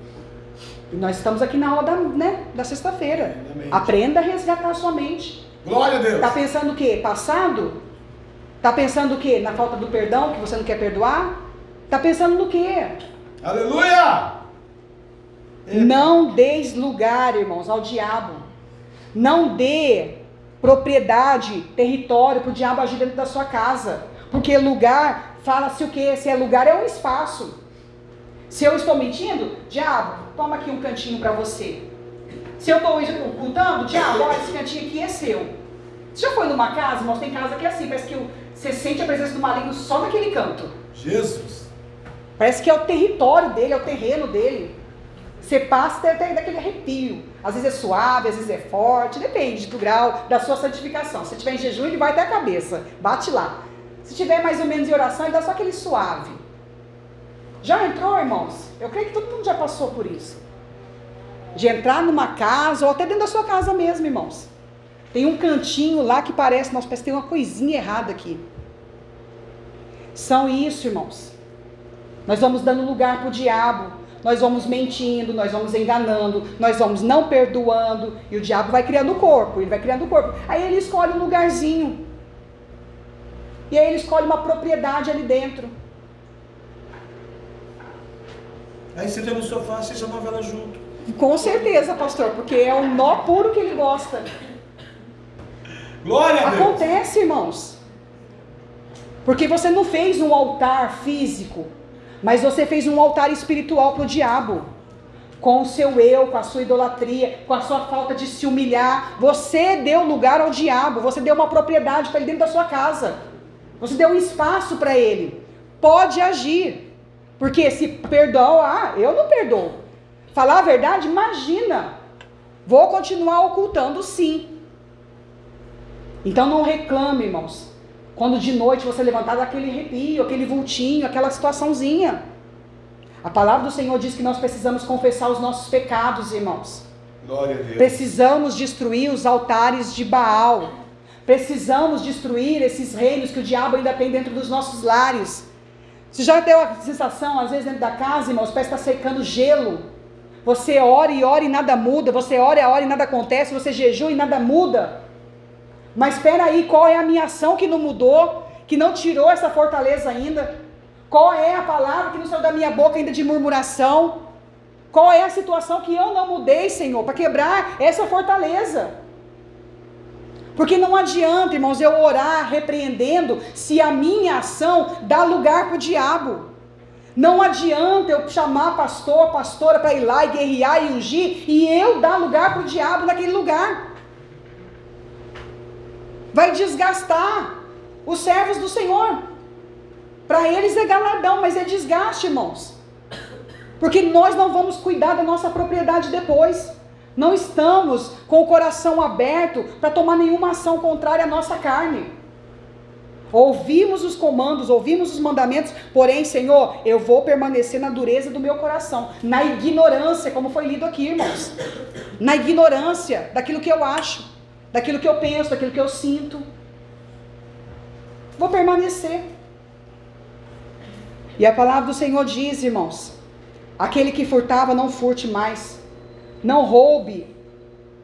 E nós estamos aqui na hora da, né, da sexta-feira. Aprenda a resgatar a sua mente. Glória a Deus. Está pensando o quê? Passado? Está pensando o quê? Na falta do perdão, que você não quer perdoar? Está pensando no quê? Aleluia! Não deis lugar, irmãos, ao diabo. Não dê propriedade, território para o diabo agir dentro da sua casa. Porque lugar, fala-se o quê? Se é lugar, é um espaço. Se eu estou mentindo, diabo, toma aqui um cantinho para você. Se eu estou ocultando, diabo, olha, esse cantinho aqui é seu. Você já foi numa casa, irmãos? Tem casa que é assim, parece que você sente a presença do maligno só naquele canto. Jesus. Parece que é o território dele, é o terreno dele. Você passa tem daquele arrepio. Às vezes é suave, às vezes é forte, depende do grau da sua santificação. Se tiver em jejum, ele vai até a cabeça, bate lá. Se tiver mais ou menos em oração, ele dá só aquele suave. Já entrou, irmãos? Eu creio que todo mundo já passou por isso. De entrar numa casa, ou até dentro da sua casa mesmo, irmãos. Tem um cantinho lá que parece, nossa, parece que tem uma coisinha errada aqui. São isso, irmãos. Nós vamos dando lugar para o diabo. nós vamos mentindo, nós vamos enganando, nós vamos não perdoando, e o diabo vai criando o corpo, ele vai criando o corpo. Aí ele escolhe um lugarzinho. E aí ele escolhe uma propriedade ali dentro. Aí você tá no sofá, assiste a novela junto. Com certeza, pastor, porque é o nó puro que ele gosta. Glória a Deus! Acontece, irmãos. Porque você não fez um altar físico, mas você fez um altar espiritual para o diabo. Com o seu eu, com a sua idolatria, com a sua falta de se humilhar. Você deu lugar ao diabo, você deu uma propriedade para ele dentro da sua casa. Você deu um espaço para ele. Pode agir. Porque se perdoar, eu não perdoo. Falar a verdade, imagina. Vou continuar ocultando sim. Então não reclame, irmãos. Quando de noite você levantar daquele arrepio, aquele vultinho, aquela situaçãozinha. A palavra do Senhor diz que nós precisamos confessar os nossos pecados, irmãos. Glória a Deus. Precisamos destruir os altares de Baal. Precisamos destruir esses reinos que o diabo ainda tem dentro dos nossos lares. Você já deu a sensação, às vezes, dentro da casa, irmãos, parece que está secando gelo. Você ora e ora e nada muda. Você ora e ora e nada acontece. Você jejua e nada muda. Mas espera aí, qual é a minha ação que não mudou? Que não tirou essa fortaleza ainda? Qual é a palavra que não saiu da minha boca ainda de murmuração? Qual é a situação que eu não mudei, Senhor, para quebrar essa fortaleza? Porque não adianta, irmãos, eu orar repreendendo se a minha ação dá lugar para o diabo. Não adianta eu chamar pastor, pastora para ir lá e guerrear e ungir e eu dar lugar para o diabo naquele lugar. Vai desgastar os servos do Senhor. Para eles é galardão, mas é desgaste, irmãos. Porque nós não vamos cuidar da nossa propriedade depois. Não estamos com o coração aberto para tomar nenhuma ação contrária à nossa carne. Ouvimos os comandos, ouvimos os mandamentos, porém, Senhor, eu vou permanecer na dureza do meu coração, na ignorância, como foi lido aqui, irmãos. Na ignorância daquilo que eu acho, daquilo que eu penso, daquilo que eu sinto. Vou permanecer. E a palavra do Senhor diz, irmãos: aquele que furtava, não furte mais. Não roube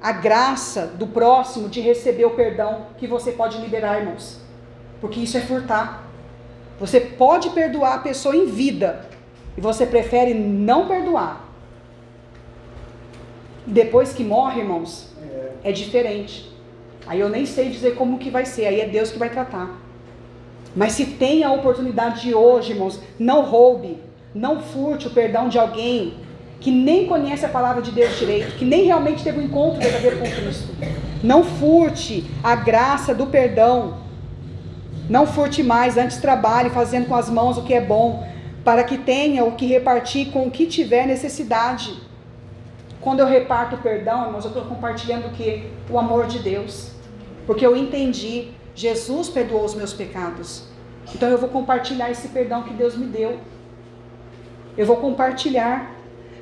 a graça do próximo de receber o perdão que você pode liberar, irmãos. Porque isso é furtar. Você pode perdoar a pessoa em vida e você prefere não perdoar. Depois que morre, irmãos, é diferente. Aí eu nem sei dizer como que vai ser, aí é Deus que vai tratar. Mas se tem a oportunidade de hoje, irmãos, não roube, não furte o perdão de alguém que nem conhece a palavra de Deus direito, que nem realmente teve um encontro verdadeiro com Cristo. Não furte a graça do perdão. Não furte mais, antes trabalhe fazendo com as mãos o que é bom, para que tenha o que repartir com o que tiver necessidade. Quando eu reparto o perdão, irmãos, eu estou compartilhando o que? O amor de Deus. Porque eu entendi, Jesus perdoou os meus pecados. Então eu vou compartilhar esse perdão que Deus me deu. Eu vou compartilhar.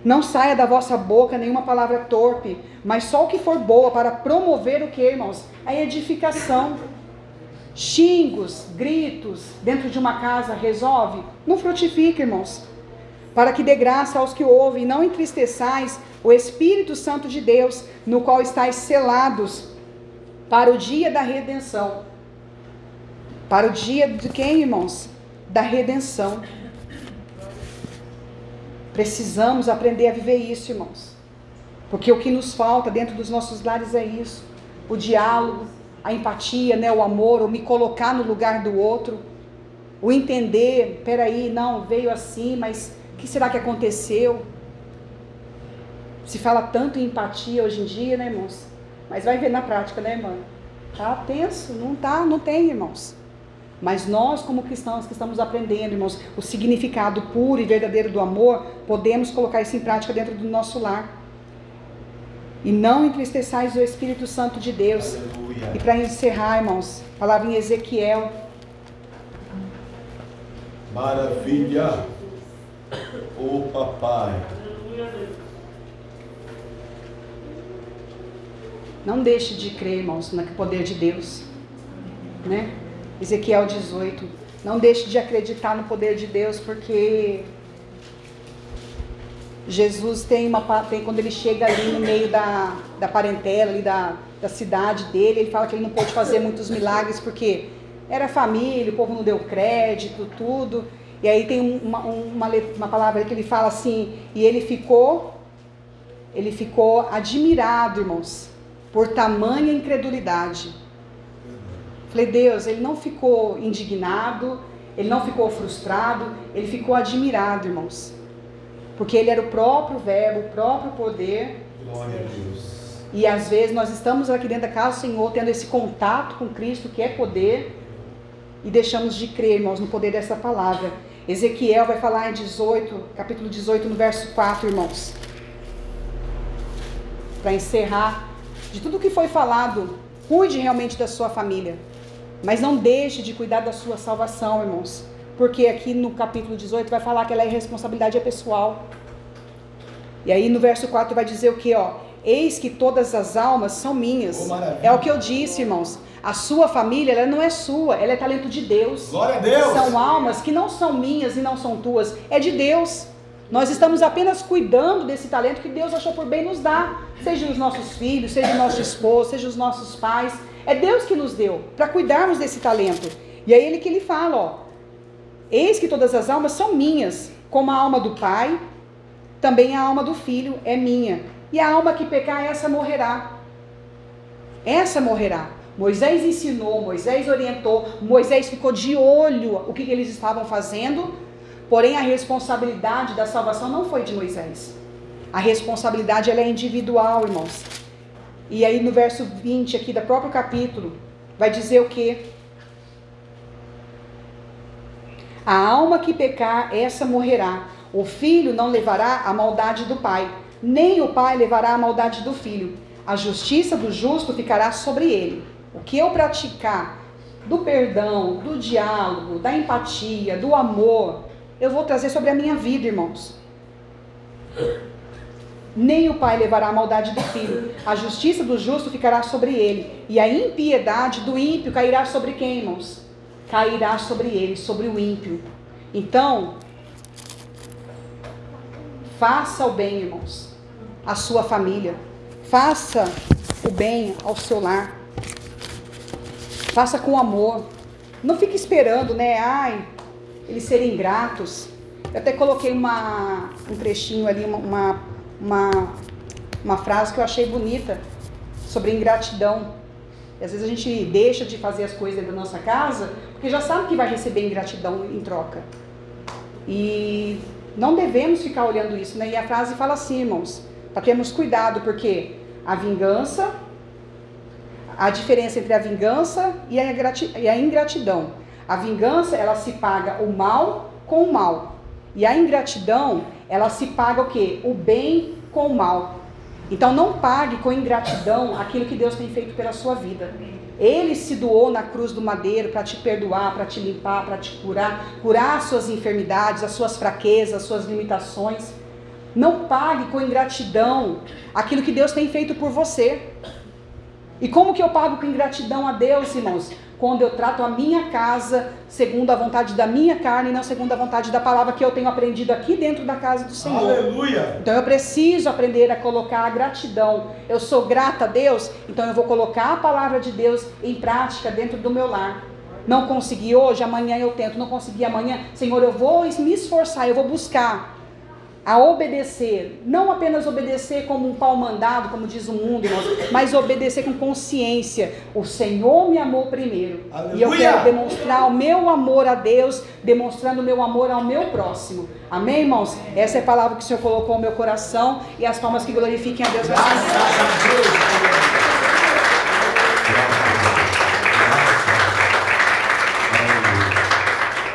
Não saia da vossa boca nenhuma palavra torpe, mas só o que for boa para promover o que, irmãos? A edificação. Xingos, gritos dentro de uma casa resolve? Não frutifica, irmãos. Para que dê graça aos que ouvem, e não entristeçais o Espírito Santo de Deus, no qual estáis selados para o dia da redenção. Para o dia de quem, irmãos? Da redenção. Precisamos aprender a viver isso, irmãos. Porque o que nos falta dentro dos nossos lares é isso: o diálogo, a empatia, né, o amor, o me colocar no lugar do outro, o entender, peraí, não, veio assim, mas o que será que aconteceu? Se fala tanto em empatia hoje em dia, né, irmãos? Mas vai ver na prática, né, irmã? Tá tenso, não tá, não tem, irmãos. Mas nós, como cristãos que estamos aprendendo, irmãos, o significado puro e verdadeiro do amor, podemos colocar isso em prática dentro do nosso lar. E não entristeçais o Espírito Santo de Deus. E para encerrar, irmãos, palavra em Ezequiel, Maravilha. Ô papai. Aleluia, Deus. não deixe de crer, irmãos, no poder de Deus. Né? Ezequiel 18. Não deixe de acreditar no poder de Deus, porque Jesus tem uma tem quando ele chega ali no meio da, da parentela, ali da, da cidade dele, ele fala que ele não pôde fazer muitos milagres porque era família, o povo não deu crédito, tudo. E aí tem um- uma, uma, uma palavra que ele fala assim, e ele ficou, ele ficou admirado, irmãos, por tamanha incredulidade. Falei, Deus, ele não ficou indignado, ele não ficou frustrado, ele ficou admirado, irmãos. Porque ele era o próprio verbo, o próprio poder. Glória a Deus. E às vezes nós estamos aqui dentro da casa do Senhor, tendo esse contato com Cristo, que é poder, e deixamos de crer, irmãos, no poder dessa palavra. Ezequiel vai falar em 18, capítulo 18, no verso 4, irmãos. Para encerrar, de tudo que foi falado, cuide realmente da sua família. Mas não deixe de cuidar da sua salvação, irmãos. Porque aqui no capítulo 18 vai falar que ela é responsabilidade pessoal. E aí no verso 4 vai dizer o que, ó? Eis que todas as almas são minhas. Oh, é o que eu disse, irmãos. A sua família, ela não é sua, ela é talento de Deus. Glória a Deus. São almas que não são minhas e não são tuas, é de Deus. Nós estamos apenas cuidando desse talento que Deus achou por bem nos dar. Seja os nossos filhos, seja o nosso esposo, seja os nossos pais. É Deus que nos deu para cuidarmos desse talento. E é ele que ele fala, ó. Eis que todas as almas são minhas, como a alma do Pai, também a alma do Filho é minha. E a alma que pecar, essa morrerá. Essa morrerá. Moisés ensinou, Moisés orientou, Moisés ficou de olho o que, eles estavam fazendo, porém a responsabilidade da salvação não foi de Moisés. A responsabilidade ela é individual, irmãos. E aí no verso 20 aqui do próprio capítulo, vai dizer o que? A alma que pecar, essa morrerá. O filho não levará a maldade do pai, nem o pai levará a maldade do filho. A justiça do justo ficará sobre ele. O que eu praticar do perdão, do diálogo, da empatia, do amor, eu vou trazer sobre a minha vida, irmãos. Nem o pai levará a maldade do filho. A justiça do justo ficará sobre ele. E a impiedade do ímpio cairá sobre quem, irmãos? Cairá sobre ele, sobre o ímpio. Então, faça o bem, irmãos, à sua família. Faça o bem ao seu lar. Faça com amor. Não fique esperando, né? Ai, eles serem ingratos. Eu até coloquei uma, um trechinho ali, uma, uma, uma frase que eu achei bonita sobre ingratidão. Às vezes a gente deixa de fazer as coisas da nossa casa porque já sabe que vai receber ingratidão em troca. E não devemos ficar olhando isso, né? E a frase fala assim, irmãos, para termos cuidado, porque a vingança, a diferença entre a vingança e e a ingratidão. A vingança, ela se paga o mal com o mal. E a ingratidão, ela se paga o quê? O bem com o mal. Então não pague com ingratidão aquilo que Deus tem feito pela sua vida. Ele se doou na cruz do madeiro para te perdoar, para te limpar, para te curar, curar as suas enfermidades, as suas fraquezas, as suas limitações. Não pague com ingratidão aquilo que Deus tem feito por você. E como que eu pago com ingratidão a Deus, irmãos? Quando eu trato a minha casa segundo a vontade da minha carne e não segundo a vontade da palavra que eu tenho aprendido aqui dentro da casa do Senhor. Aleluia. Então eu preciso aprender a colocar a gratidão. Eu sou grata a Deus, então eu vou colocar a palavra de Deus em prática dentro do meu lar. Não consegui hoje, amanhã eu tento. Não consegui amanhã, Senhor, eu vou me esforçar, eu vou buscar a obedecer. Não apenas obedecer como um pau mandado, como diz o mundo, irmãos, mas obedecer com consciência. O Senhor me amou primeiro. E eu Aleluia! quero demonstrar o meu amor a Deus, demonstrando o meu amor ao meu próximo. Amém, irmãos? Essa é a palavra que o Senhor colocou no meu coração e as palmas que glorifiquem a Deus. Graças a Deus.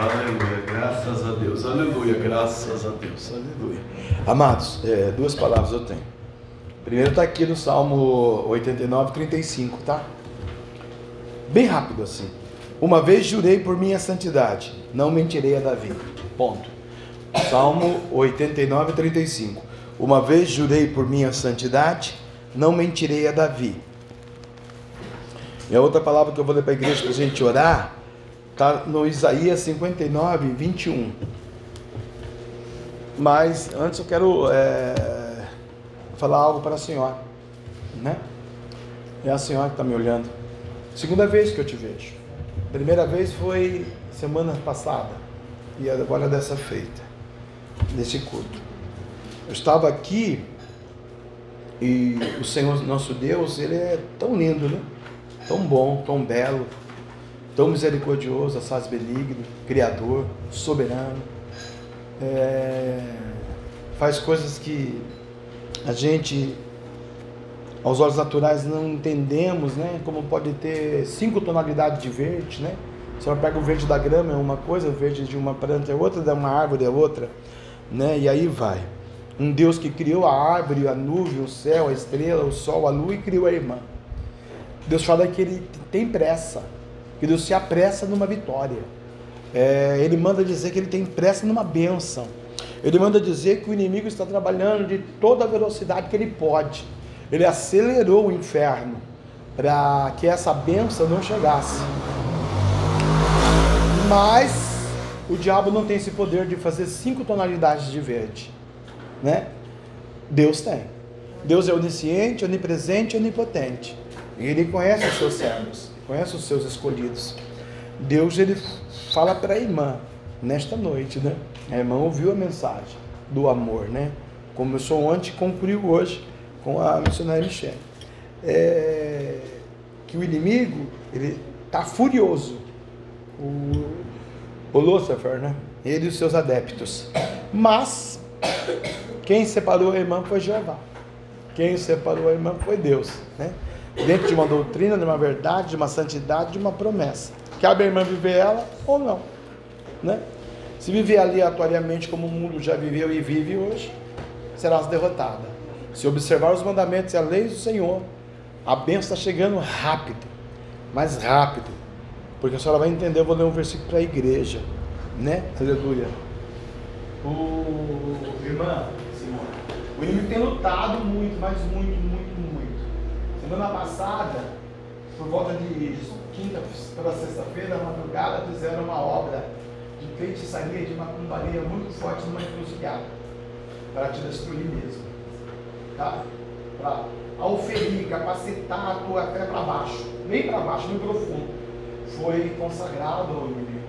Aleluia, graças a Deus, aleluia, graças a Deus, aleluia. Amados, é, duas palavras eu tenho. Primeiro está aqui no Salmo 89, 35, tá? Bem rápido assim. Uma vez jurei por minha santidade, não mentirei a Davi. Ponto. Salmo 89, 35. Uma vez jurei por minha santidade, não mentirei a Davi. E a outra palavra que eu vou ler para a igreja para a gente orar, está no Isaías 59, 21. Mas antes eu quero é, falar algo para a senhora, né? É a senhora que está me olhando. Segunda vez que eu te vejo. Primeira vez foi semana passada e agora dessa feita, desse culto. Eu estava aqui e o Senhor nosso Deus, ele é tão lindo, né? Tão bom, tão belo, tão misericordioso, assaz benigno, criador, soberano. É, faz coisas que a gente aos olhos naturais não entendemos, né? Como pode ter cinco tonalidades de verde, né? Você pega o verde da grama é uma coisa, o verde de uma planta é outra, de uma árvore é outra, né? E aí vai. Um Deus que criou a árvore, a nuvem, o céu, a estrela, o sol, a lua e criou a irmã. Deus fala que ele tem pressa, que Deus se apressa numa vitória. É, ele manda dizer que ele tem pressa numa bênção. Ele manda dizer que o inimigo está trabalhando de toda a velocidade que ele pode. Ele acelerou o inferno para que essa bênção não chegasse. Mas o diabo não tem esse poder de fazer cinco tonalidades de verde né? Deus tem. Deus é onisciente, onipresente, onipotente. E ele conhece os seus servos, conhece os seus escolhidos. Deus ele fala para a irmã nesta noite, né? A irmã ouviu a mensagem do amor, né? Começou ontem e concluiu hoje com a missionária Michelle. É, que o inimigo ele está furioso. O, o Lúcifer, né? Ele e os seus adeptos. Mas quem separou a irmã foi Jeová. Quem separou a irmã foi Deus, né? Dentro de uma doutrina, de uma verdade, de uma santidade, de uma promessa. Cabe a irmã viver ela ou não, né? Se viver aleatoriamente como o mundo já viveu e vive hoje, serás derrotada. Se observar os mandamentos e a lei do Senhor, a bênção está chegando rápido, mais rápido. Porque a senhora vai entender, eu vou ler um versículo para a igreja, né? Aleluia. O irmã, o inimigo tem lutado muito, mas muito, muito, muito. Semana passada, por volta de quinta para sexta-feira, na madrugada, fizeram uma obra de feitiçaria, de macumbaria muito forte numa encruzilhada, para te destruir mesmo. Tá? Para auferir, capacitar a tua fé para baixo, nem para baixo, nem profundo. Foi consagrado ao inimigo.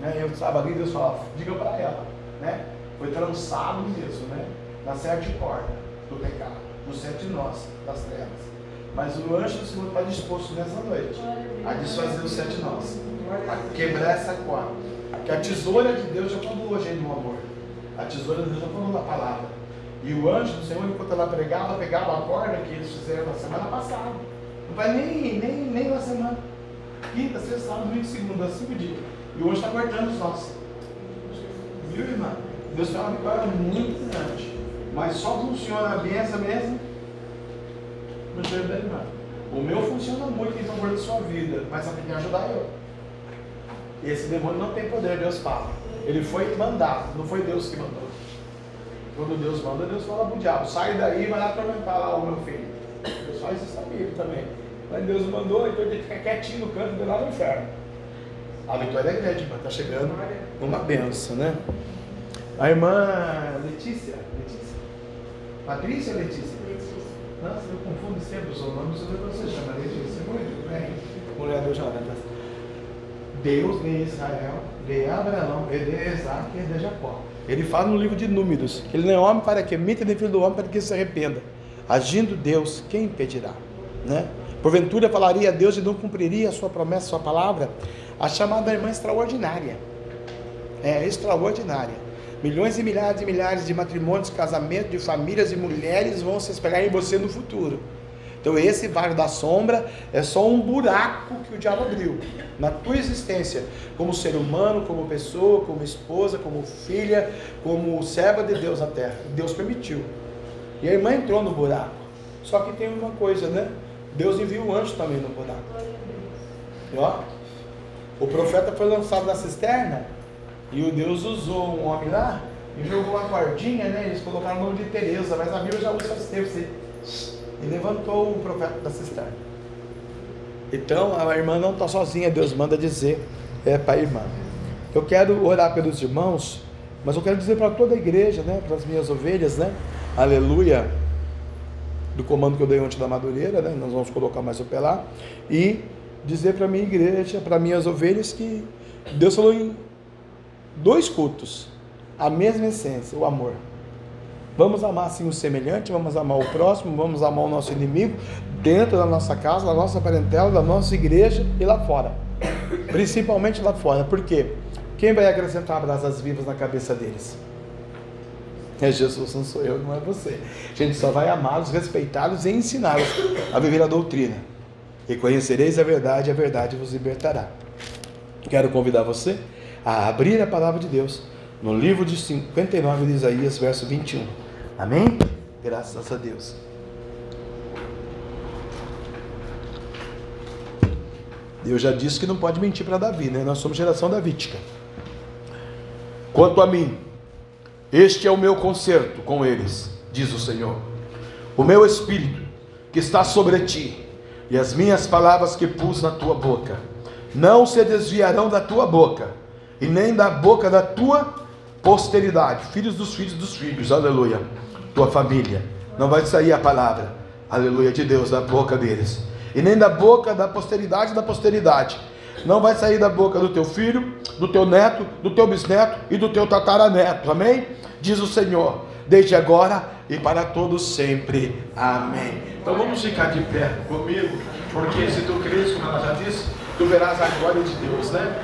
Né? Eu estava ali, Deus falava, diga para ela, né? Foi trançado mesmo, né? na sete corda do pecado, nos sete nós das trevas. Mas o anjo do Senhor está disposto nessa noite a desfazer os sete nós, a quebrar essa corda. Que a tesoura de Deus já falou hoje no amor. A tesoura de Deus já falou na palavra. E o anjo do Senhor, enquanto ela pregava, pegava a corda que eles fizeram na semana passada. Não vai nem, nem, nem na semana. Quinta, sexta, domingo, segunda, cinco dias. E hoje está cortando os nossos. Viu, irmã? Deus tem uma vitória muito grande. Mas só funciona a benção mesmo no jeito da irmã. O meu funciona muito em favor da sua vida, mas só tem que ajudar eu. Esse demônio não tem poder, Deus fala. Ele foi mandado, não foi Deus que mandou. Quando Deus manda, Deus fala para o diabo, sai daí e vai lá atormentar lá o meu filho. Deus faz isso comigo também. Mas Deus mandou, então ele fica quietinho no canto de lá no inferno. A vitória é grande, mas está chegando uma benção, né? A irmã Letícia, Patrícia ou Letícia? Nossa, eu confundo sempre o seu nome, você você chama Letícia. Muito bem. Mulher do Jonathan. Deus de Israel, de Abraão, e de Isaac e de Jacó. Ele fala no livro de Números que ele não é homem para que emita, nem filho do homem para que se arrependa. Agindo Deus, quem impedirá? Né? Porventura falaria a Deus e não cumpriria a sua promessa, a sua palavra? A chamada irmã extraordinária. É extraordinária. Milhões e milhares e milhares de matrimônios, casamentos, de famílias e mulheres vão se espelhar em você no futuro. Então esse vale da sombra é só um buraco que o diabo abriu na tua existência, como ser humano, como pessoa, como esposa, como filha, como serva de Deus na terra. Deus permitiu. E a irmã entrou no buraco. Só que tem uma coisa, né? Deus enviou um anjo também no buraco. E, ó, o profeta foi lançado na cisterna e o Deus usou um homem lá e jogou uma cordinha, né? Eles colocaram o nome de Teresa, mas a Bíblia já usa faz tempo. E levantou o profeta da cisterna. Então a irmã não está sozinha, Deus manda dizer é para a irmã. Eu quero orar pelos irmãos Mas eu quero dizer para toda a igreja, né? Para as minhas ovelhas, né? Aleluia. Do comando que eu dei ontem da Madureira, né? Nós vamos colocar mais o pé lá. E dizer para a minha igreja, para minhas ovelhas, que Deus falou em dois cultos. A mesma essência, o amor. Vamos amar assim o semelhante, vamos amar o próximo, vamos amar o nosso inimigo, dentro da nossa casa, da nossa parentela, da nossa igreja e lá fora. Principalmente lá fora. Por quê? Quem vai acrescentar brasas vivas na cabeça deles? É Jesus, não sou eu, não é você. A gente só vai amá-los, respeitá-los e ensiná-los a viver a doutrina. E conhecereis a verdade, a verdade vos libertará. Quero convidar você a abrir a palavra de Deus no livro de 59 de Isaías, verso 21. Amém? Graças a Deus. Deus já disse que não pode mentir para Davi, né? Nós somos geração davídica. Quanto a mim, este é o meu concerto com eles, diz o Senhor. O meu espírito que está sobre ti e as minhas palavras que pus na tua boca não se desviarão da tua boca e nem da boca da tua posteridade, filhos dos filhos dos filhos, aleluia. Tua família, não vai sair a palavra, aleluia, de Deus da boca deles, e nem da boca da posteridade da posteridade. Não vai sair da boca do teu filho, do teu neto, do teu bisneto e do teu tataraneto. Amém? Diz o Senhor, desde agora e para todos sempre. Amém. Então vamos ficar de pé comigo, porque se tu crês, como ela já disse, tu verás a glória de Deus, né?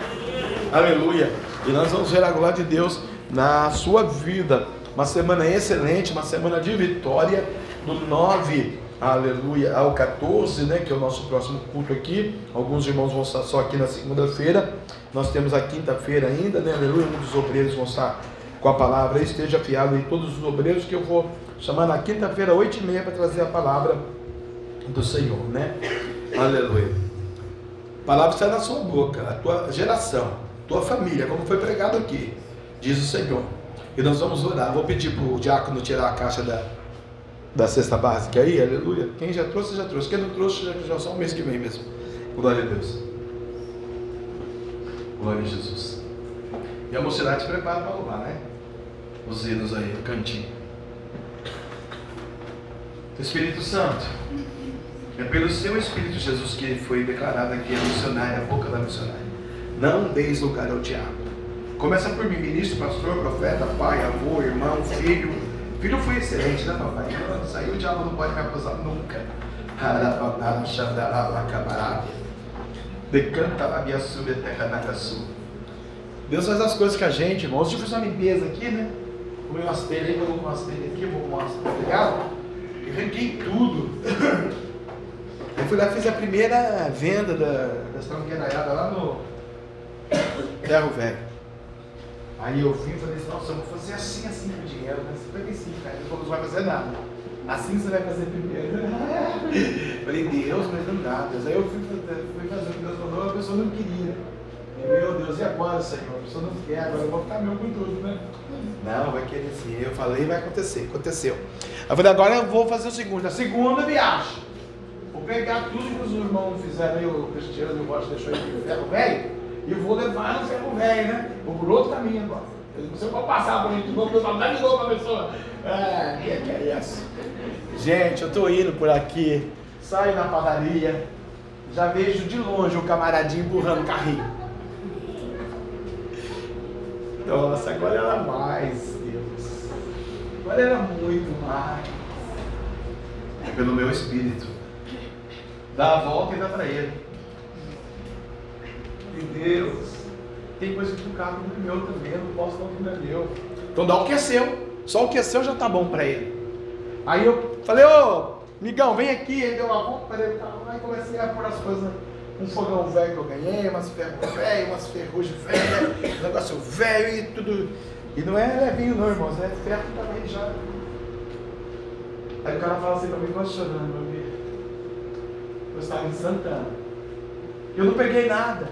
Aleluia. E nós vamos ver a glória de Deus na sua vida. Uma semana excelente, uma semana de vitória, do 9 aleluia, ao 14, né, que é o nosso próximo culto aqui. Alguns irmãos vão estar só aqui na segunda-feira. Nós temos a quinta-feira ainda, né, aleluia. Muitos obreiros vão estar com a palavra. Esteja afiado em todos os obreiros que eu vou chamar na quinta-feira, oito e meia, para trazer a palavra do Senhor, né? Aleluia. A palavra sai da sua boca, a tua geração, tua família, como foi pregado aqui, diz o Senhor. E nós vamos orar. Vou pedir para o diácono tirar a caixa da, da cesta básica aí, aleluia. Quem já trouxe, já trouxe. Quem não trouxe, já, já só o mês que vem mesmo. Glória a Deus. Glória a Jesus. E a mocidade prepara para louvar, né? Os hinos aí, o cantinho. Espírito Santo, é pelo seu Espírito Jesus que foi declarado aqui a missionária, a boca da missionária. Não deis lugar ao diabo. Começa por mim, ministro, pastor, profeta, pai, avô, irmão, filho. Filho foi excelente, né, papai? Aí o diabo não pode me acusar nunca. Decanta a minha terra na Deus faz as coisas com a gente, irmãos. Deixa eu fazer uma limpeza aqui, né? Comi umas telhas aí, vou umas telhas aqui, vou mostrar, tá ligado? Eu arranquei tudo. Eu fui lá fiz a primeira venda da, das tranqueiraiadas lá no Ferro Velho. Aí eu vim e falei assim, nossa, eu vou fazer assim, assim com o dinheiro, né? 55, cara. Ele falou, não vai fazer nada. Assim você vai fazer primeiro. falei, Deus, mas não dá, Deus. Aí eu fui, fui fazer o que Deus falou, a pessoa não queria. E, meu Deus, e agora, Senhor? A pessoa não quer, agora eu vou ficar meu com tudo, né? Não, vai querer sim. Eu falei, vai acontecer. Aconteceu. Eu falei, agora eu vou fazer o segundo. A segunda viagem. Vou pegar tudo que os irmãos fizeram aí, o Cristiano e o Rocha deixou aí ferro velho, e vou levar no ferro velho, né? Vou por outro caminho agora. Você pode passar por gente de novo, pessoal, dá de novo pra pessoa. É, que que é isso? Gente, eu tô indo por aqui, saio na padaria, já vejo de longe o camaradinho empurrando o carrinho. Nossa, agora era mais, Deus. Agora era muito mais. É pelo meu espírito. Dá a volta e dá para ele. E Deus, tem coisa que o carro não é meu também, eu não posso não que não é meu. Então dá o que é seu. Só o que é seu já tá bom para ele. Aí eu falei, ô, migão, vem aqui. Ele deu uma volta, e comecei a pôr as coisas. Um fogão velho que eu ganhei, umas ferro velho, umas ferrugem velha, um negócio velho e tudo. E não é levinho não, irmãos, é ferro também já. Aí o cara fala assim pra mim, quase chorando, meu filho. Eu estava em Santana. Eu não peguei nada.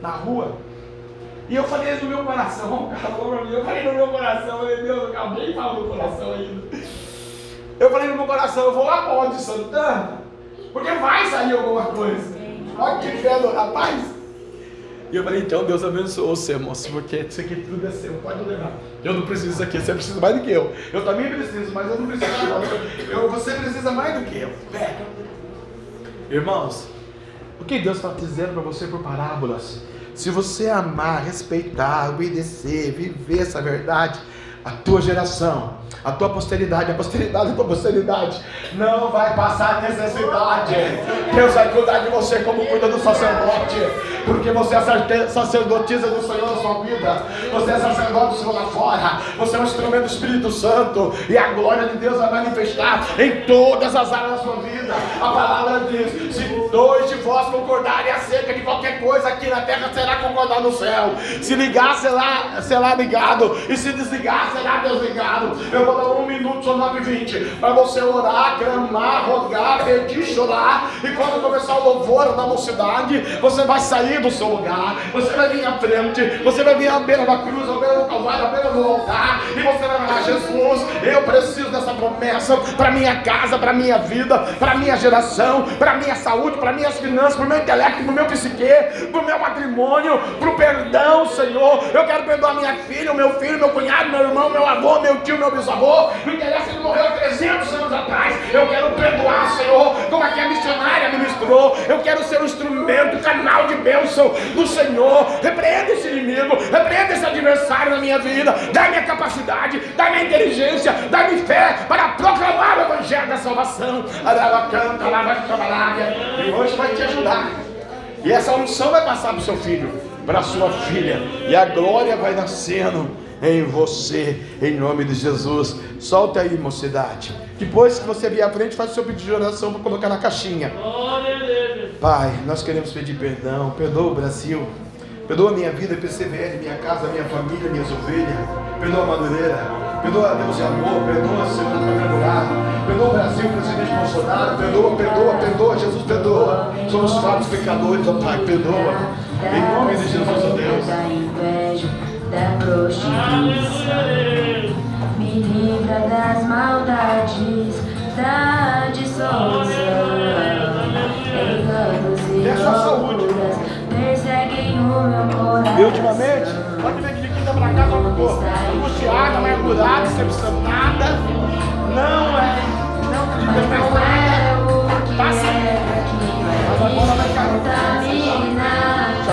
Na rua. E eu falei no meu coração, o cara falou pra mim, eu falei no meu coração, eu falei, Deus, eu acabei falar no meu coração ainda. Eu falei no meu coração, eu vou lá para onde Santana, porque vai sair alguma coisa. Olha que fé do rapaz. E eu falei, então Deus abençoou você, moço, porque isso aqui tudo é seu, pode levar. Eu não preciso disso aqui, você precisa mais do que eu. Eu também preciso, mas eu não preciso. Eu- você precisa mais do que eu. Pega. Irmãos, o que Deus está dizendo para você por parábolas? Se você amar, respeitar, obedecer, viver essa verdade, a tua geração, a tua posteridade, a posteridade da tua posteridade não vai passar necessidade. Deus vai cuidar de você como cuida do sacerdote, porque você é sacerdotisa do Senhor na sua vida. Você é sacerdote do Senhor lá fora. Você é um instrumento do Espírito Santo e a glória de Deus vai manifestar em todas as áreas da sua vida. A palavra diz: se dois de vós concordarem acerca de qualquer coisa aqui na terra, será concordado no céu. Se ligar, será, será ligado. E se desligar, será desligado. Eu vou dar um minuto, são 9 e 20 para você orar, clamar, rogar, pedir, chorar. E quando começar o louvor da mocidade, você vai sair do seu lugar. Você vai vir à frente. Você vai vir à beira da cruz, à beira do calvário, à beira do altar. E você vai falar: Jesus, eu preciso dessa promessa para minha casa, para minha vida, para minha geração, para minha saúde, para minhas finanças, para o meu intelecto, para o meu psique, para o meu matrimônio, para o perdão, Senhor. Eu quero perdoar minha filha, o meu filho, meu cunhado, meu irmão, meu avô, meu tio, meu bisavô. Não interessa, ele morreu há 300 anos atrás. Eu quero perdoar, Senhor, como aqui a missionária ministrou. Eu quero ser o instrumento, canal de bênção do Senhor. Repreenda esse inimigo, repreenda esse adversário na minha vida. Dá-me a capacidade, dá-me a inteligência, dá-me fé para proclamar o evangelho da salvação. Araba canta, araba camarada. E hoje vai te ajudar. E essa unção vai passar para o seu filho, para a sua filha. E a glória vai nascendo em você, em nome de Jesus. Solta aí, mocidade. Depois que você vier à frente, faz o seu pedido de oração para colocar na caixinha. A. Pai, nós queremos pedir perdão. Perdoa o Brasil. Perdoa a minha vida, PCVL, minha casa, minha família, minhas ovelhas. Perdoa a Madureira. Perdoa Deus e amor. Perdoa, Senhor, do quadrangular. Perdoa o Brasil, presidente Bolsonaro. Perdoa, perdoa, perdoa. Jesus, perdoa. Somos falhos pecadores, ó Pai. Perdoa. Em nome de Jesus, ó Deus. Da prostituição. Me livra das maldades, da dissolução. Enganos e Dê a saúde. loucuras perseguem o meu coração. E ultimamente, pode ver que de quinta pra cá só ficou angustiada, amargurada, decepcionada. Não é. Não acredita Mas mais nada. é o que Passa. Mas agora vai cair. contamina. Anjo,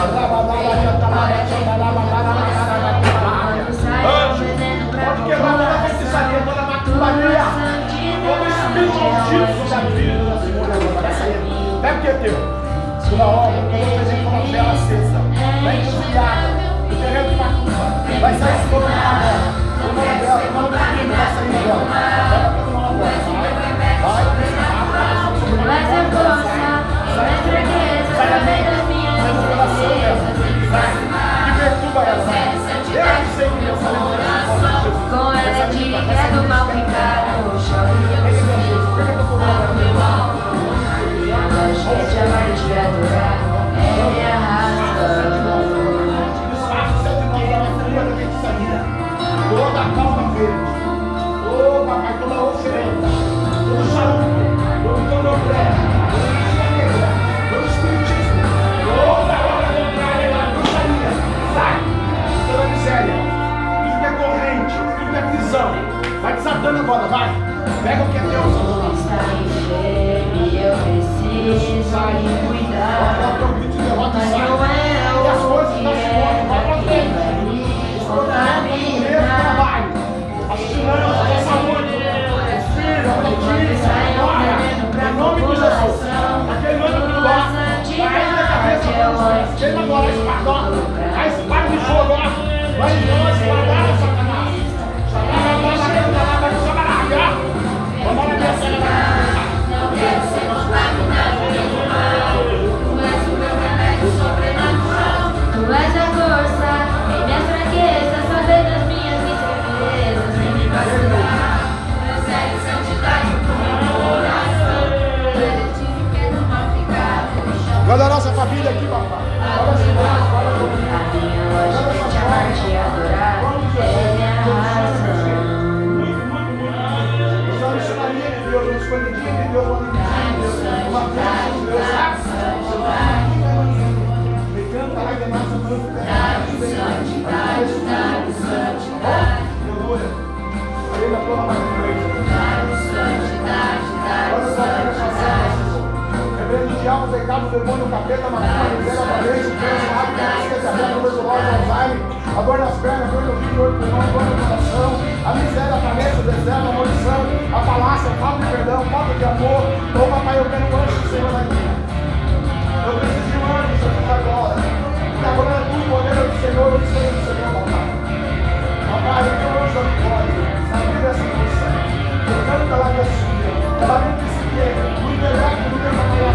que é teu. Segunda obra, Deus fez em uma vela acesa. Vai encruzilhada, o terreno de macumba. Vai sair agora. O nome dela, o nome da menina vai sair agora. Vai pra todo mundo agora. Vai, vai. Mas a força, mais fraqueza, também das minhas Sai do coração dela. Vai. Que perturba ela. Vai. Eu sei que Deus sabe disso. Com ela de vai desatando agora, vai. Pega o que é teu, Satanás. Demônio, capeta, macumba, miséria, valência, câncer, rápido, câncer, diabetes, tuberculose, Alzheimer, a dor nas pernas, dor no rim, dor no pulmão, dor no coração, a miséria, a falência, o deserto, a maldição, a falácia, a falta de perdão, falta de amor. Ô papai, eu quero um anjo do Senhor aqui. Eu preciso de um anjo, Jesus, agora. Porque agora é tudo poder do Senhor, do Senhor, do Senhor, papai. Papai, eu quero um anjo da glória. Na vida dessa moça. Eu quero que ela me assuma. Ela que. Tu o. Tu a a e me santidade pro meu coração. Com ela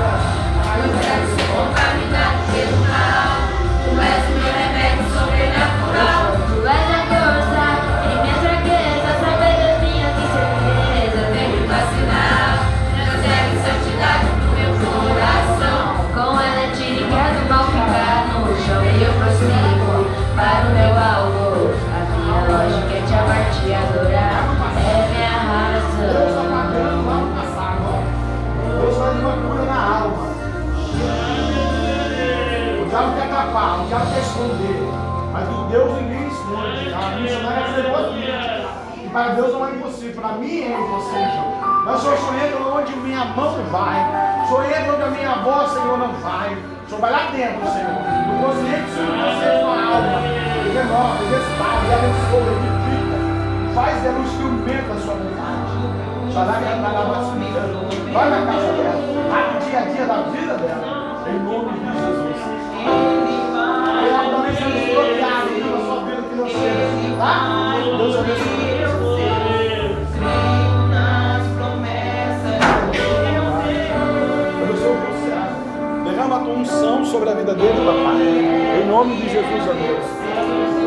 diabo quer esconder. Mas de Deus ninguém esconde. A missionária pregou aqui. E para Deus não é impossível. Para mim é impossível. Mas o Senhor entra onde minha mão vai. O Senhor entra onde a minha voz, Senhor, não vai. O Senhor vai lá dentro, Senhor. No consciente, Senhor, você com a alma. Renova, restaura, abençoa, edifica. Faz dela um instrumento da sua vontade. Vai na casa dela. Vai no dia a dia da vida dela. Financeira. Tá? Deus abençoe. Derrama a tua unção sobre a vida dele, papai. Em nome de Jesus, amém.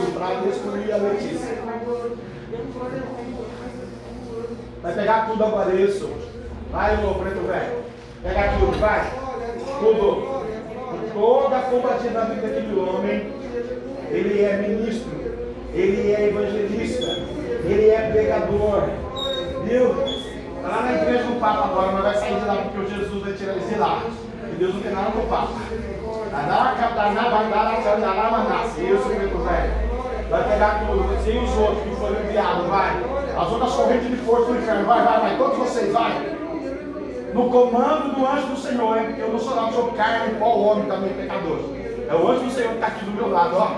para destruir a Letícia. Vai pegar tudo agora, é isso. Vai, ô preto velho. Pega tudo, vai. Tudo. Toda a combatida na vida do homem, ele é ministro, ele é evangelista, ele é pregador. Viu? Tá lá na igreja do Papa agora, mas vai sair de lá porque o Jesus vai tirar esse de lá. E Deus não tem nada com o Papa. Isso, meu velho. Vai pegar tudo, e os outros que foram enviados, vai. As outras correntes de força do inferno, vai, vai, vai. Todos vocês, vai. No comando do anjo do Senhor, hein? Porque eu não sou lá, sou carne, pó, homem também, pecador. É o anjo do Senhor que está aqui do meu lado, ó.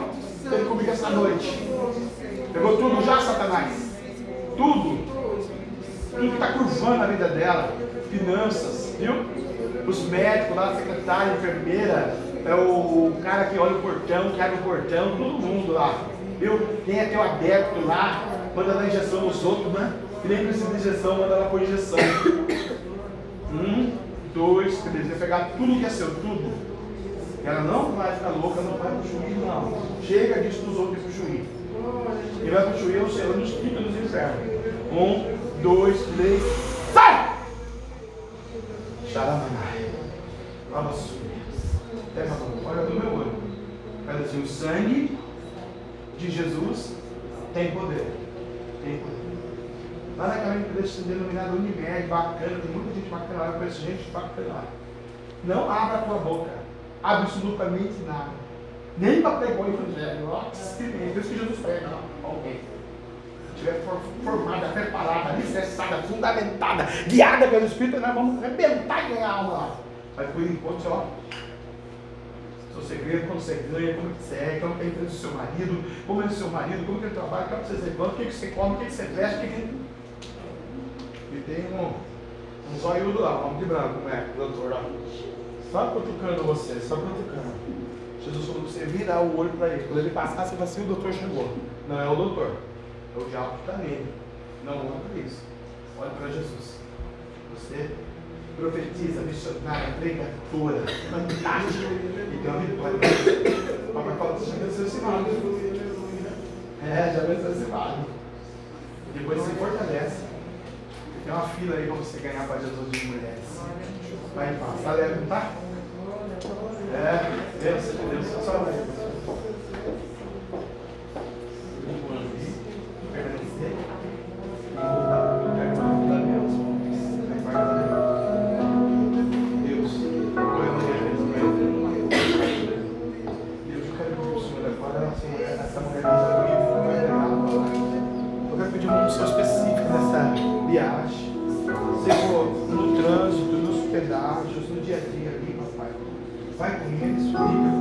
Esteve comigo essa noite. Pegou tudo já, Satanás? Tudo. Tudo que está curvando a vida dela. Finanças, viu? Os médicos lá, secretária, enfermeira, é o cara que olha o portão, que abre o portão, todo mundo lá. Viu? Quem é teu adepto lá, manda dar injeção nos outros, né? E nem precisa de injeção, manda lá por injeção. Um, dois, três. Vai pegar tudo que é seu, tudo. Ela não vai ficar louca, não vai pro juiz, não. Chega disso dos outros pro juiz. Quem vai pro juiz é o Senhor nos quinta dos infernos. Um, dois, três. Sai! Xaramanai. Suas. Olha no meu olho. Faz assim, o sangue de Jesus tem poder. Tem poder. Lá naquela empresa denominada Unimed, bacana, tem muita gente bacana lá, eu conheço gente bacana lá. Não abra a tua boca, absolutamente nada. Nem para pregar o evangelho, ó, isso que Jesus pega, não, alguém. Estiver for- formada, preparada, alicerçada, fundamentada, guiada pelo Espírito, nós vamos arrebentar e ganhar alma lá. Mas por enquanto, ó, seu segredo, como você ganha, como que você é, como que é a empresa do seu marido, como é o seu marido, como que ele trabalha, como você levanta, o que, que você come, o que, que você veste, o que, que e tem um, um zoiudo lá, um homem de branco, né? Doutor lá. Só cutucando você, só cutucando. Jesus falou você virar o olho para ele. Quando ele passar, você vai assim, o doutor chegou. Não é o doutor, é o diabo que está nele. Não olha para isso. Olha para Jesus. Você profetiza, missionária, pregadora, fantástica. E tem uma vitória. O papai você já venceu esse vale. É, já venceu esse vale. Depois se fortalece. Tem uma fila aí pra você ganhar para Jesus de mulheres. Vai em paz. Tá leve, tá? É, Deus, Deus, só vai. Com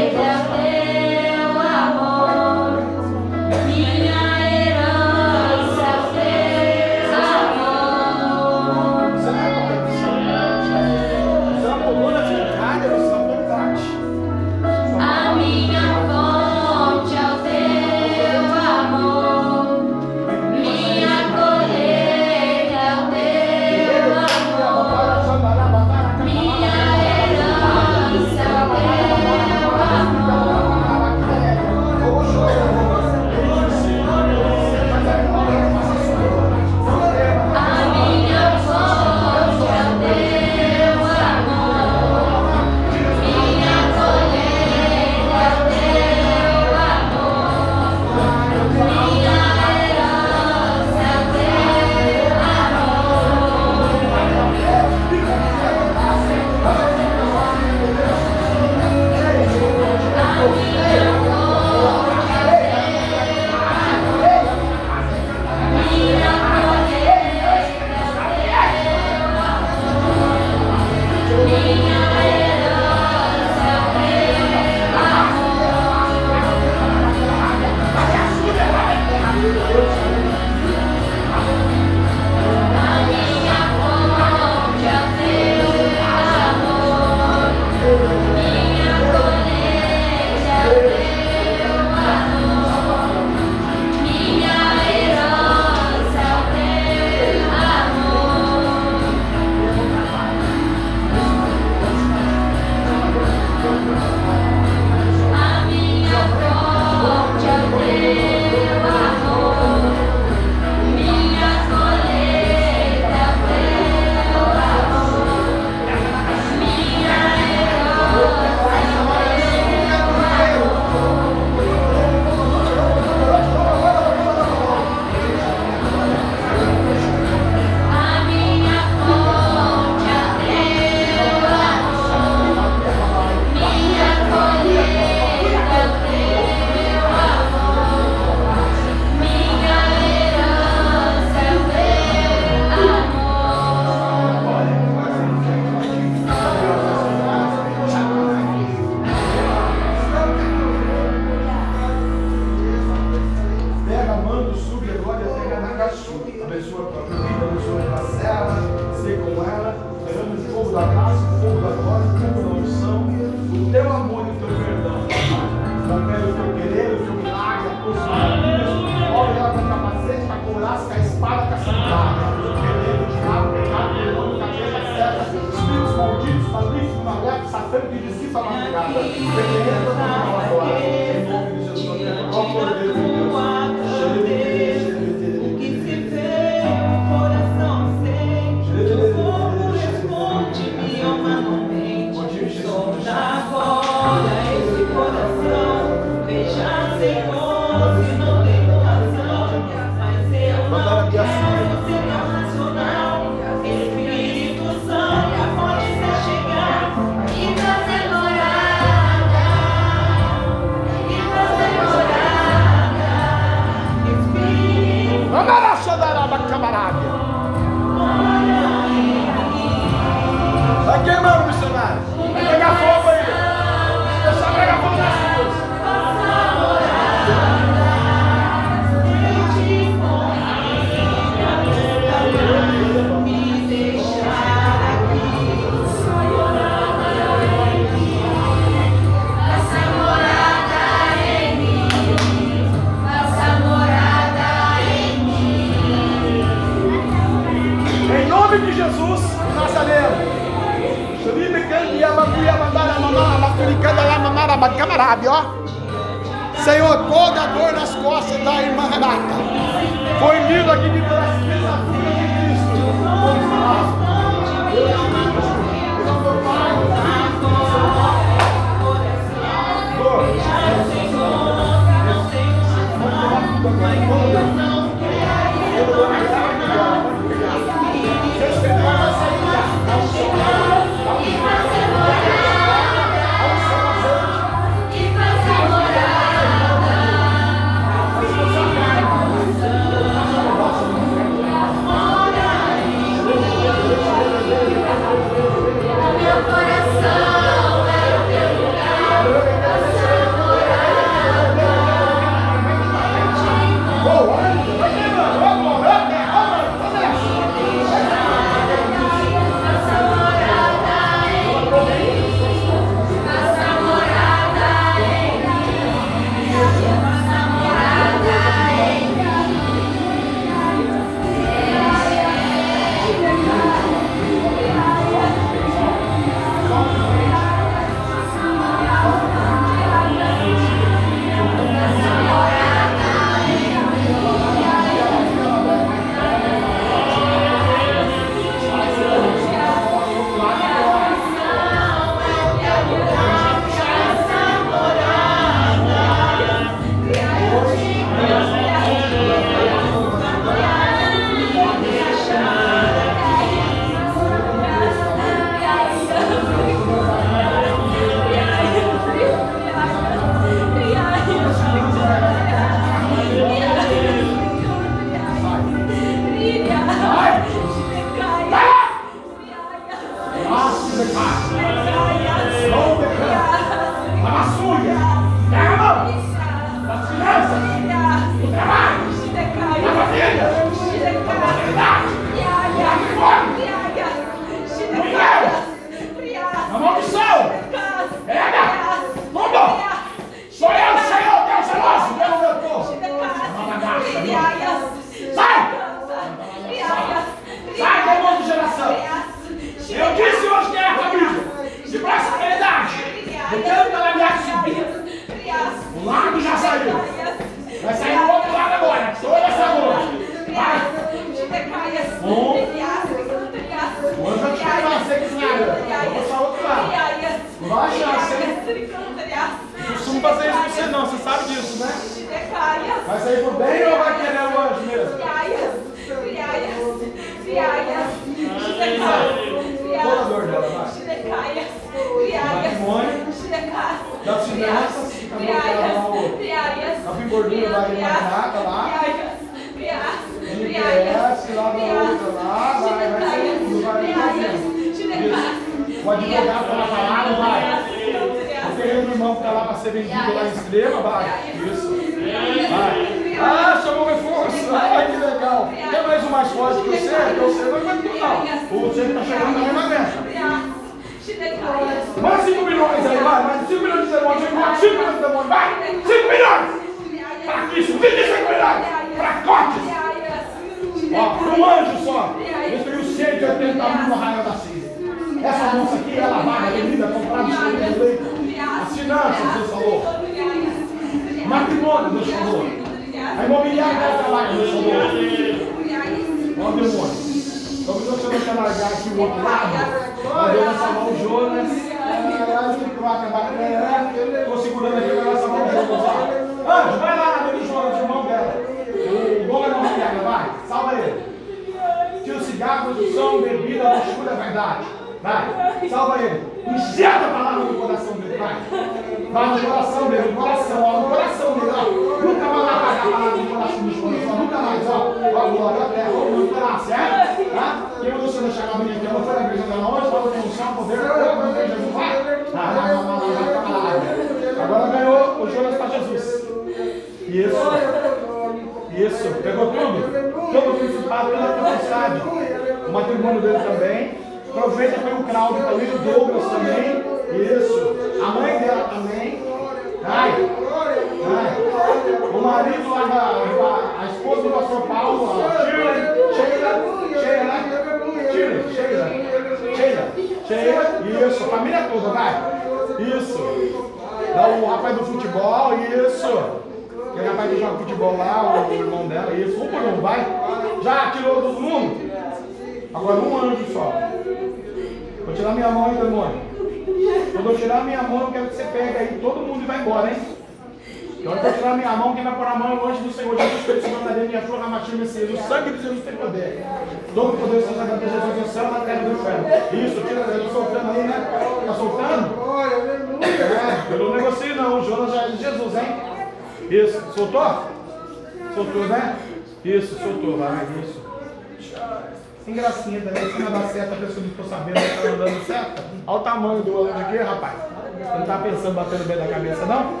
pensando batendo bem da cabeça, não?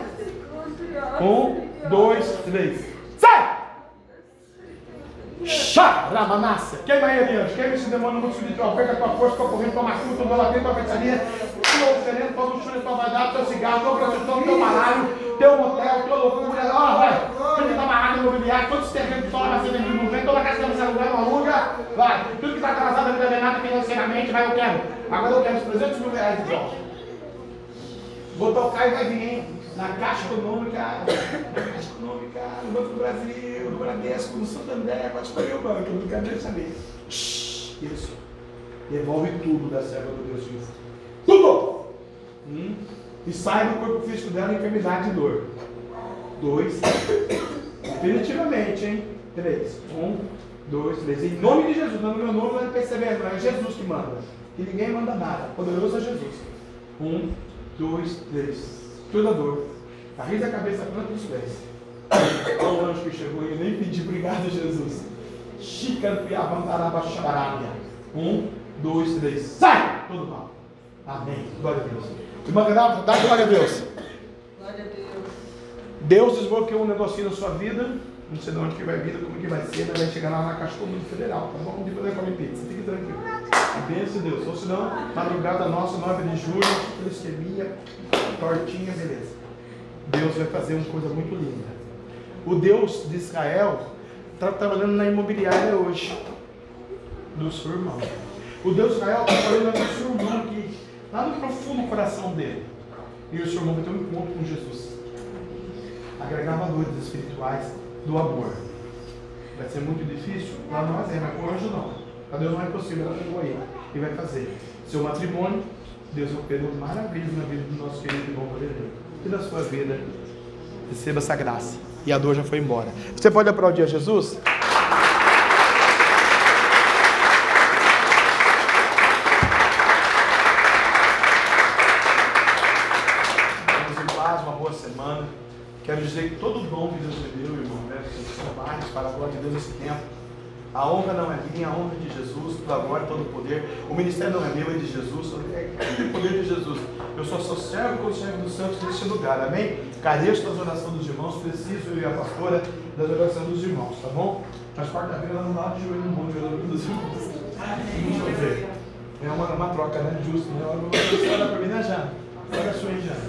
Um, dois, três. Sai! Xaramanassa! Queima aí, Elias. Queima esse demônio muito espiritual. Pega a tua força, tua corrente, tua machuca, tua latrina, tua feitiçaria, tua oferenda, tua luxúria, tua vaidade, teu cigarro, tua prostituição, teu baralho, teu motel, tua loucura. Ó, vai! Tudo que tá amarrado imobiliário, todos os terrenos que fora, você no vento, toda casa que você alugar, não aluga. Vai! Tudo que tá atrasado, não deve nada financeiramente, vai, eu quero. Agora eu quero os 300 mil reais de volta. Vou tocar e vai vir na Caixa Econômica, na Caixa Econômica, no Banco do Brasil, no Bradesco, no Santander, pode escolher o banco, eu não quero nem saber. Shhh, Isso. Devolve tudo da serva do Deus vivo. Tudo! Hum. E sai do corpo físico dela enfermidade e dor. Dois. Definitivamente, hein? Três. Um, dois, três. Em nome de Jesus, não no meu nome, não é percebendo, é Jesus que manda. Que ninguém manda nada. Poderoso é Jesus. Um, dois, três. Toda dor. Arrisa a cabeça planta os pés. Olha o anjo que chegou e eu nem pedi obrigado, Jesus. Um, dois, três. Sai! Todo mal. Amém. Glória a Deus. Irmã Renata, dá glória a Deus. Glória a Deus. Deus desbloqueou um negocinho na sua vida. Não sei de onde que vai vir, como que vai ser, mas vai chegar lá na Caixa Comum Federal, tá bom? Depois vai comer pizza, fique tranquilo. A bênção de Deus. Ou senão, madrugada nossa, 9 de julho, leucemia, tortinha, beleza. Deus vai fazer uma coisa muito linda. O Deus de Israel está trabalhando na imobiliária hoje, do seu irmão. O Deus de Israel está trabalhando no seu irmão aqui, lá no profundo coração dele. E o seu irmão vai ter um encontro com Jesus. Agregar valores espirituais do amor. Vai ser muito difícil? Lá nós é, mas com anjo não. Para Deus não é possível, ela chegou aí. E vai fazer. Seu matrimônio, Deus operou maravilhas na vida do nosso querido Valerio. E na sua vida, receba essa graça. E a dor já foi embora. Você pode aplaudir a Jesus? Vamos em paz, uma boa semana. Quero dizer que todo dom que Deus me deu, irmão, né? São vários para a glória de Deus esse tempo. A honra não é minha, a honra é de Jesus, toda a glória, todo o poder. O ministério não é meu, é de Jesus, é o poder de Jesus. Eu só sou servo como servo dos santos neste lugar, amém? Careço das orações dos irmãos, preciso eu e a pastora das orações dos irmãos, tá bom? Mas quarta-feira ela não dá de joelho no mundo, orando dos irmãos. Eu ver. É uma, uma troca, né? Justo, né? Você olha para mim, né, Jana? Olha a sua aí, Jana.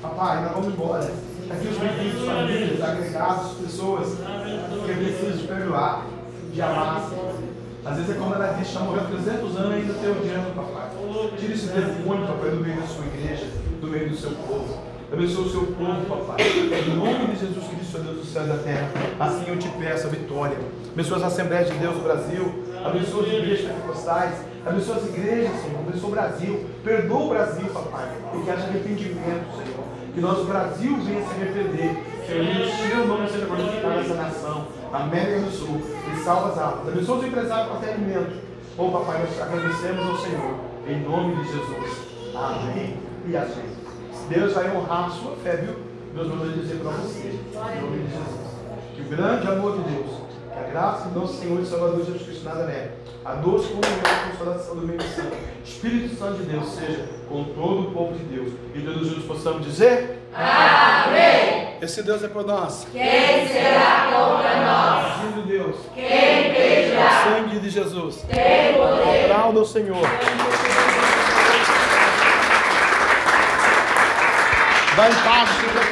Papai, nós vamos embora. Aqui os bem-vindos, famílias, agregados, pessoas que precisam de perdoar, de amar. Às vezes é como ela disse, já morreu 300 anos e ainda tem odiando papai. Tira esse demônio, papai, do meio da sua igreja, do meio do seu povo. Abençoa o seu povo, papai. Em nome de Jesus Cristo, Deus do céu e da terra. Assim eu te peço a vitória. Abençoa as Assembleias de Deus do Brasil. Abençoa as igrejas pentecostais. Abençoa as igrejas, Senhor. Abençoa o Brasil. Perdoa o Brasil, papai. E que haja arrependimento, Senhor. Que nosso Brasil venha se arrepender. Senhor, e o seu nome seja glorificado nessa nação. América do Sul. E salva as almas. Abençoa os empresários com até alimento. Oh, papai, nós agradecemos ao Senhor. Em nome de Jesus. Amém. E amém. Deus vai honrar a sua fé, viu? Deus mandou dizer para você, em nome de Jesus, que o grande amor de Deus, que a graça do nosso Senhor e Salvador Jesus Cristo Nazaré, a doce comunhão e consolação do meio santo, Espírito Santo de Deus, seja com todo o povo de Deus. E todos juntos possamos dizer: Amém. Esse Deus é por nós. Quem será contra nós? Agindo Deus, Quem impedirá? sangue de Jesus, Tem poder. aplauda o Senhor. Vai em paz.